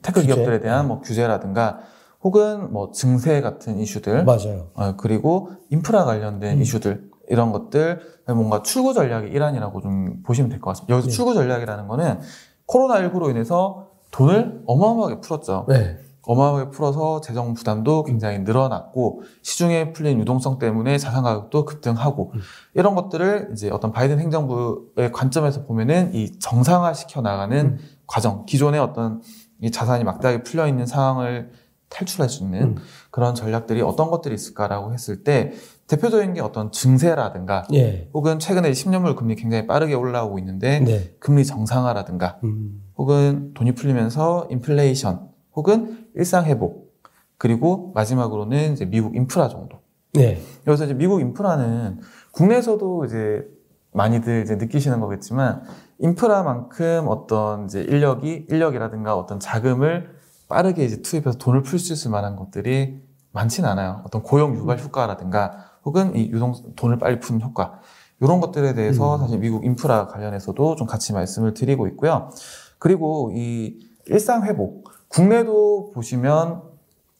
테크 기업들에 대한 뭐 규제라든가 혹은 뭐 증세 같은 이슈들 맞아요. 어, 그리고 인프라 관련된 음. 이슈들 이런 것들 뭔가 출구 전략의 일환이라고 좀 보시면 될 것 같습니다. 여기서 예. 출구 전략이라는 거는 코로나19로 인해서 돈을 어마어마하게 풀었죠. 네. 어마어마하게 풀어서 재정 부담도 굉장히 늘어났고 시중에 풀린 유동성 때문에 자산 가격도 급등하고 음. 이런 것들을 이제 어떤 바이든 행정부의 관점에서 보면은 이 정상화 시켜 나가는 음. 과정 기존의 어떤 이 자산이 막다하게 풀려 있는 상황을 탈출할 수 있는 음. 그런 전략들이 어떤 것들이 있을까라고 했을 때 대표적인 게 어떤 증세라든가 예. 혹은 최근에 10년물 금리 굉장히 빠르게 올라오고 있는데 네. 금리 정상화라든가 음. 혹은 돈이 풀리면서 인플레이션 혹은 일상 회복 그리고 마지막으로는 이제 미국 인프라 정도. 네. 여기서 이제 미국 인프라는 국내에서도 이제 많이들 이제 느끼시는 거겠지만 인프라만큼 어떤 이제 인력이 인력이라든가 어떤 자금을 빠르게 이제 투입해서 돈을 풀 수 있을 만한 것들이 많지는 않아요. 어떤 고용 유발 효과라든가 혹은 이 유동 돈을 빨리 푸는 효과 이런 것들에 대해서 음. 사실 미국 인프라 관련해서도 좀 같이 말씀을 드리고 있고요. 그리고 이 일상 회복 국내도 보시면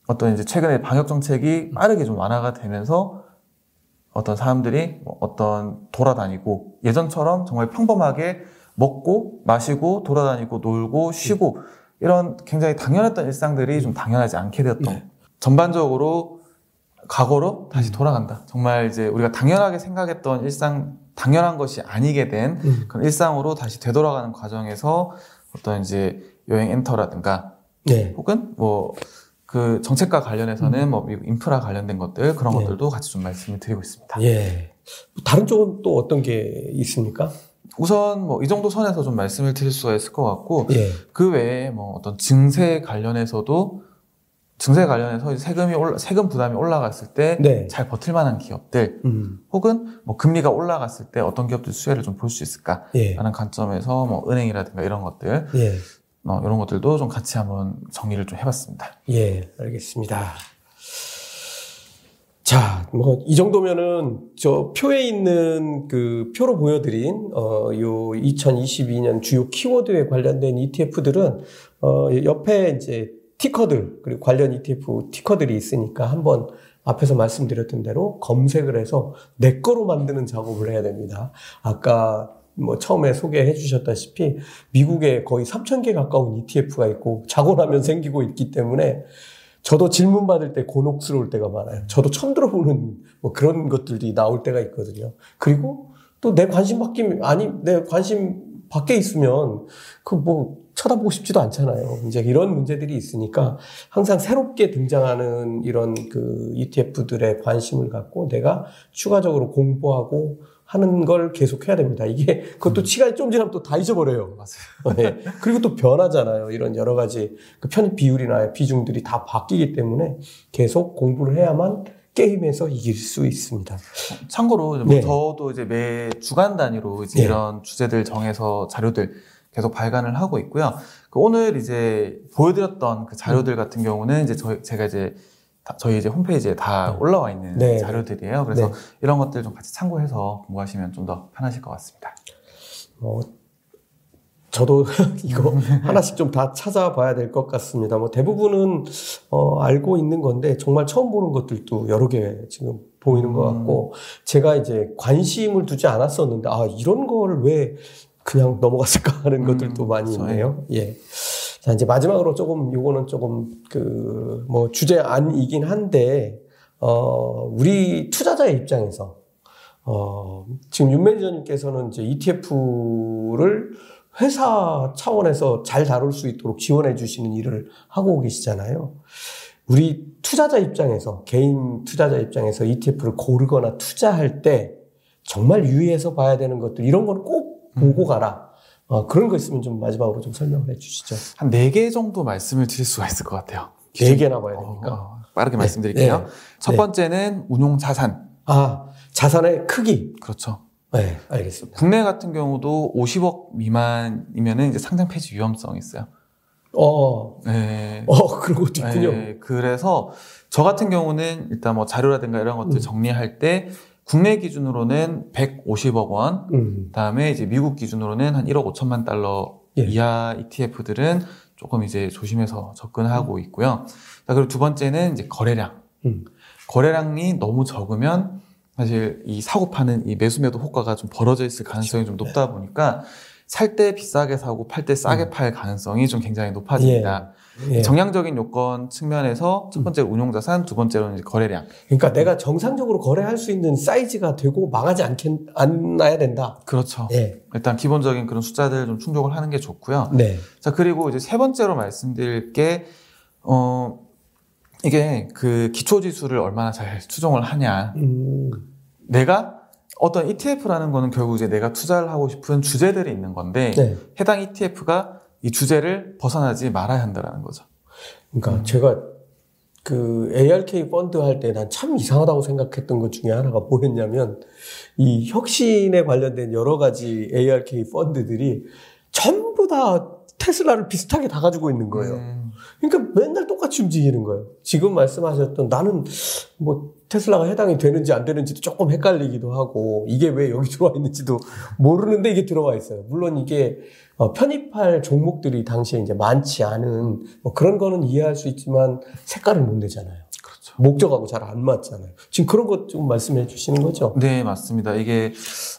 어떤 이제 최근에 방역 정책이 빠르게 좀 완화가 되면서 어떤 사람들이 뭐 어떤 돌아다니고 예전처럼 정말 평범하게 먹고 마시고 돌아다니고 놀고 쉬고 이런 굉장히 당연했던 일상들이 좀 당연하지 않게 되었던 네. 전반적으로 과거로 다시 음. 돌아간다. 정말 이제 우리가 당연하게 생각했던 일상, 당연한 것이 아니게 된 음. 그런 일상으로 다시 되돌아가는 과정에서 어떤 이제 여행 엔터라든가 네. 혹은 뭐그 정책과 관련해서는 음. 뭐 인프라 관련된 것들 그런 네. 것들도 같이 좀 말씀을 드리고 있습니다. 예. 다른 쪽은 또 어떤 게 있습니까? 우선 뭐 이 정도 선에서 좀 말씀을 드릴 수가 있을 것 같고 예. 그 외에 뭐 어떤 증세 관련해서도 증세 관련해서 세금이 올라, 세금 부담이 올라갔을 때잘 네. 버틸 만한 기업들 음. 혹은 뭐 금리가 올라갔을 때 어떤 기업들 수혜를 좀 볼 수 있을까라는 예. 관점에서 뭐 은행이라든가 이런 것들 예. 어, 이런 것들도 좀 같이 한번 정리를 좀 해봤습니다. 예, 알겠습니다. 자, 뭐, 이 정도면은, 저, 표에 있는 그, 표로 보여드린, 어, 요, 2022년 주요 키워드에 관련된 ETF들은, 어, 옆에 이제 티커들 그리고 관련 ETF 티커들이 있으니까 한번 앞에서 말씀드렸던 대로 검색을 해서 내 거로 만드는 작업을 해야 됩니다. 아까 뭐 처음에 소개해 주셨다시피 미국에 거의 3,000개 가까운 ETF가 있고 자고 나면 생기고 있기 때문에 저도 질문 받을 때 곤혹스러울 때가 많아요. 저도 처음 들어보는 뭐 그런 것들이 나올 때가 있거든요. 그리고 또 내 관심 바뀌면, 아니, 내 관심 밖에 있으면 그 뭐 쳐다보고 싶지도 않잖아요. 이제 이런 문제들이 있으니까 항상 새롭게 등장하는 이런 그 ETF들의 관심을 갖고 내가 추가적으로 공부하고 하는 걸 계속 해야 됩니다. 이게 그것도 음. 시간이 좀 지나면 또 다 잊어버려요. 맞아요. 네. 그리고 또 변하잖아요. 이런 여러 가지 그 편입 비율이나 비중들이 다 바뀌기 때문에 계속 공부를 해야만 게임에서 이길 수 있습니다. 참고로 뭐 네. 저도 이제 매 주간 단위로 이제 네. 이런 주제들 정해서 자료들 계속 발간을 하고 있고요. 그 오늘 이제 보여드렸던 그 자료들 같은 경우는 이제 저희 제가 이제 저희 이제 홈페이지에 다 네. 올라와 있는 네. 자료들이에요. 그래서 네. 이런 것들 좀 같이 참고해서 공부하시면 좀 더 편하실 것 같습니다. 어, 저도 [laughs] 이거 하나씩 좀 다 찾아봐야 될 것 같습니다. 뭐 대부분은 어, 알고 있는 건데 정말 처음 보는 것들도 여러 개 지금 보이는 것 음. 같고 제가 이제 관심을 두지 않았었는데 아 이런 걸 왜 그냥 넘어갔을까 하는 음, 것들도 많이 그렇죠. 있네요. 예. 자 이제 마지막으로 조금 요거는 조금 그 뭐 주제 안이긴 한데 어 우리 투자자의 입장에서 어 지금 윤 매니저님께서는 이제 ETF를 회사 차원에서 잘 다룰 수 있도록 지원해 주시는 일을 하고 계시잖아요. 우리 투자자 입장에서, 개인 투자자 입장에서 ETF를 고르거나 투자할 때 정말 유의해서 봐야 되는 것들, 이런 건 꼭 보고 가라. 어, 그런 거 있으면 좀 마지막으로 좀 설명을 해 주시죠. 한 네 개 정도 말씀을 드릴 수가 있을 것 같아요. 네 개나 봐야 되니까. 어, 빠르게 네. 말씀드릴게요. 네. 첫 네. 번째는 운용 자산. 아, 자산의 크기. 그렇죠. 네, 알겠습니다. 국내 같은 경우도 50억 미만이면은 이제 상장 폐지 위험성이 있어요. 어, 네. 어, 그런 것도 있군요. 네, 그래서 저 같은 경우는 일단 뭐 자료라든가 이런 것들 음. 정리할 때 국내 기준으로는 150억 원, 음. 그다음에 이제 미국 기준으로는 한 1억 5천만 달러 예. 이하 ETF들은 조금 이제 조심해서 접근하고 있고요. 자, 그리고 두 번째는 이제 거래량. 음. 거래량이 너무 적으면 사실 이 사고 파는 이 매수 매도 효과가 좀 벌어져 있을 가능성이 그렇죠. 좀 높다 보니까 살 때 비싸게 사고 팔 때 싸게 음. 팔 가능성이 좀 굉장히 높아집니다. 예. 예. 정량적인 요건 측면에서 첫 번째 운용 자산, 두 번째로는 거래량. 그러니까 내가 정상적으로 거래할 수 있는 사이즈가 되고 망하지 않겠, 않아야 된다. 그렇죠. 예. 일단 기본적인 그런 숫자들 좀 충족을 하는 게 좋고요. 네. 자, 그리고 이제 세 번째로 말씀드릴 게, 어, 이게 그 기초 지수를 얼마나 잘 추정을 하냐. 음. 내가 어떤 ETF라는 거는 결국 이제 내가 투자를 하고 싶은 주제들이 있는 건데 네. 해당 ETF가 이 주제를 벗어나지 말아야 한다라는 거죠. 그러니까 음. 제가 그 ARK 펀드 할 때 난 참 이상하다고 생각했던 것 중에 하나가 뭐였냐면 이 혁신에 관련된 여러 가지 ARK 펀드들이 전부 다 테슬라를 비슷하게 다 가지고 있는 거예요. 음. 그러니까 맨날 똑같이 움직이는 거예요. 지금 말씀하셨던 나는 뭐 테슬라가 해당이 되는지 안 되는지도 조금 헷갈리기도 하고 이게 왜 여기 [laughs] 들어와 있는지도 모르는데 이게 들어와 있어요. 물론 이게 어, 편입할 종목들이 당시에 이제 많지 않은 뭐 그런 거는 이해할 수 있지만 색깔을 못 내잖아요. 그렇죠. 목적하고 잘 안 맞잖아요. 지금 그런 것 좀 말씀해 주시는 거죠? 네, 맞습니다. 이게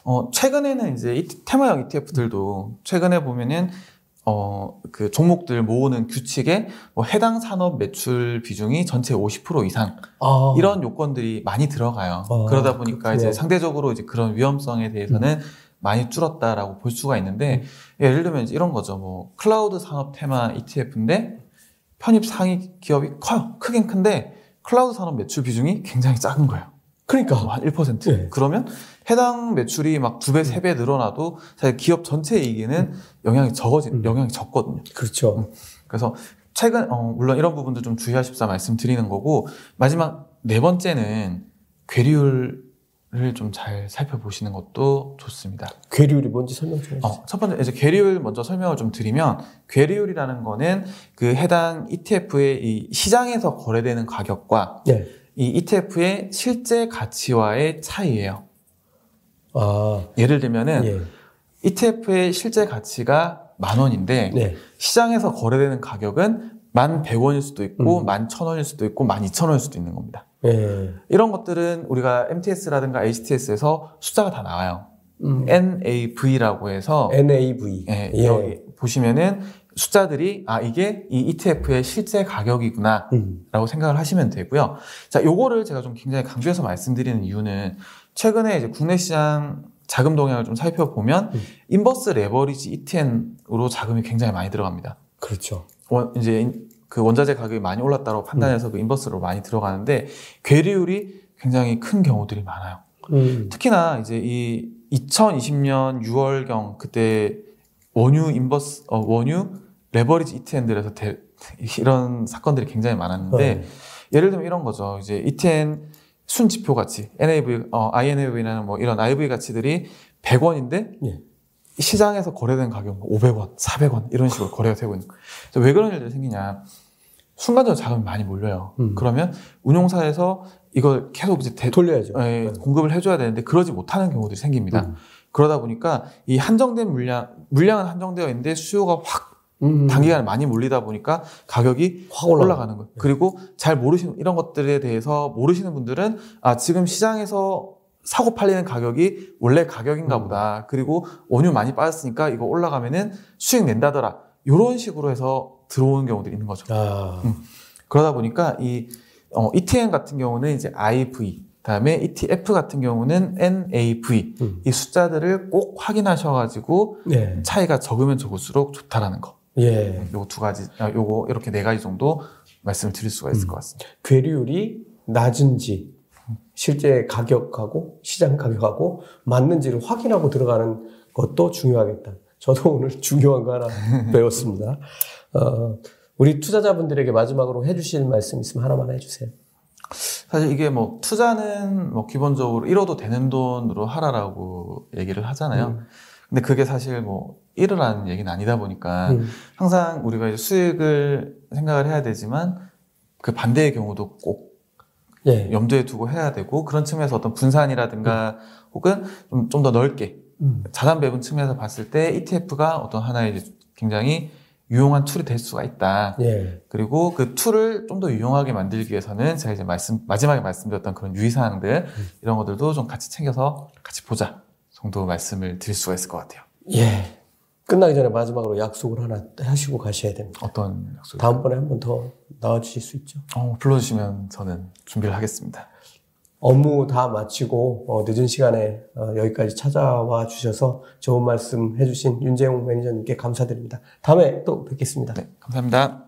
어 최근에는 이제 테마형 ETF들도 최근에 보면은 어, 그 종목들 모으는 규칙에 뭐 해당 산업 매출 비중이 전체 50% 이상 아. 이런 요건들이 많이 들어가요. 아, 그러다 보니까 그렇군요. 이제 상대적으로 이제 그런 위험성에 대해서는 음. 많이 줄었다라고 볼 수가 있는데 음. 예를 들면 이런 거죠. 뭐 클라우드 산업 테마 ETF인데 편입 상위 기업이 커요. 크긴 큰데 클라우드 산업 매출 비중이 굉장히 작은 거예요. 그러니까 한 1%. 네. 그러면 해당 매출이 막 두 배, 세 배 늘어나도 사실 기업 전체 이익에는 음. 영향이 적어진, 음. 영향이 적거든요. 그렇죠. 음. 그래서 최근, 어, 물론 이런 부분도 좀 주의하십사 말씀드리는 거고, 마지막 네 번째는 괴리율 을 좀 잘 살펴보시는 것도 좋습니다. 괴리율이 뭔지 설명 좀 해주세요. 어, 첫 번째 이제 괴리율 먼저 설명을 좀 드리면 괴리율이라는 거는 그 해당 ETF의 이 시장에서 거래되는 가격과 네. 이 ETF의 실제 가치와의 차이예요. 아, 예를 들면은 예. ETF의 실제 가치가 만 원인데 네. 시장에서 거래되는 가격은 만 백 원일 수도 있고 음. 만천 원일 수도 있고 만 이천 원일 수도 있는 겁니다. 예. 이런 것들은 우리가 MTS라든가 HTS에서 숫자가 다 나와요. 음. NAV라고 해서 NAV 예, 예. 여기 보시면은 숫자들이 아 이게 이 ETF의 실제 가격이구나라고 음. 생각을 하시면 되고요. 자, 요거를 제가 좀 굉장히 강조해서 말씀드리는 이유는 최근에 이제 국내 시장 자금 동향을 좀 살펴보면 음. 인버스 레버리지 ETN으로 자금이 굉장히 많이 들어갑니다. 그렇죠. 원, 이제 그 원자재 가격이 많이 올랐다고 판단해서 음. 그 인버스로 많이 들어가는데 괴리율이 굉장히 큰 경우들이 많아요. 음. 특히나 이제 이 2020년 6월경 그때 원유 인버스 어, 원유 레버리지 ETN들에서 대, 이런 사건들이 굉장히 많았는데 네. 예를 들면 이런 거죠. 이제 ETN 순 지표 가치, NAV, 어, INAV라는 뭐 이런 IV 가치들이 100원인데 예. 시장에서 거래된 가격 500원, 뭐 400원 이런 식으로 거래가 되고 있는 거예요. 왜 그런 일들이 생기냐? 순간적으로 자금이 많이 몰려요. 음. 그러면 운용사에서 이걸 계속 이제 대, 돌려야죠. 예, 네. 공급을 해줘야 되는데 그러지 못하는 경우들이 생깁니다. 음. 그러다 보니까 이 한정된 물량, 물량은 한정되어 있는데 수요가 확 음. 단기간에 많이 몰리다 보니까 가격이 확 올라가는 거예요. 네. 그리고 잘 모르시는 이런 것들에 대해서 모르시는 분들은 아 지금 시장에서 사고 팔리는 가격이 원래 가격인가 음. 보다. 그리고 원유 많이 빠졌으니까 이거 올라가면은 수익 낸다더라. 이런 식으로 해서 들어오는 경우들이 있는 거죠. 아. 음. 그러다 보니까 이 어, ETN 같은 경우는 이제 IV 다음에 ETF 같은 경우는 NAV 음. 이 숫자들을 꼭 확인하셔가지고 네. 차이가 적으면 적을수록 좋다라는 거. 예. 요거 두 가지, 아, 요거 이렇게 네 가지 정도 말씀을 드릴 수가 있을 음. 것 같습니다. 괴리율이 낮은지 실제 가격하고 시장 가격하고 맞는지를 확인하고 들어가는 것도 중요하겠다. 저도 오늘 [laughs] 중요한 거 하나 [laughs] 배웠습니다. 어, 우리 투자자분들에게 마지막으로 해주실 말씀 있으면 하나만 해주세요. 사실 이게 뭐 투자는 뭐 기본적으로 잃어도 되는 돈으로 하라라고 얘기를 하잖아요. 음. 근데 그게 사실 뭐 잃으라는 얘기는 아니다 보니까 음. 항상 우리가 이제 수익을 생각을 해야 되지만 그 반대의 경우도 꼭 예. 염두에 두고 해야 되고 그런 측면에서 어떤 분산이라든가 음. 혹은 좀더 넓게 음. 자산 배분 측면에서 봤을 때 ETF가 어떤 하나의 굉장히 유용한 툴이 될 수가 있다. 예. 그리고 그 툴을 좀 더 유용하게 만들기 위해서는 제가 이제 말씀 마지막에 말씀드렸던 그런 유의사항들 음. 이런 것들도 좀 같이 챙겨서 같이 보자 정도 말씀을 드릴 수가 있을 것 같아요. 예. 끝나기 전에 마지막으로 약속을 하나 하시고 가셔야 됩니다. 어떤 약속? 다음번에 한 번 더 나와주실 수 있죠? 어, 불러주시면 저는 준비를 하겠습니다. 업무 다 마치고 어, 늦은 시간에 어, 여기까지 찾아와 주셔서 좋은 말씀 해주신 윤재용 매니저님께 감사드립니다. 다음에 또 뵙겠습니다. 네, 감사합니다.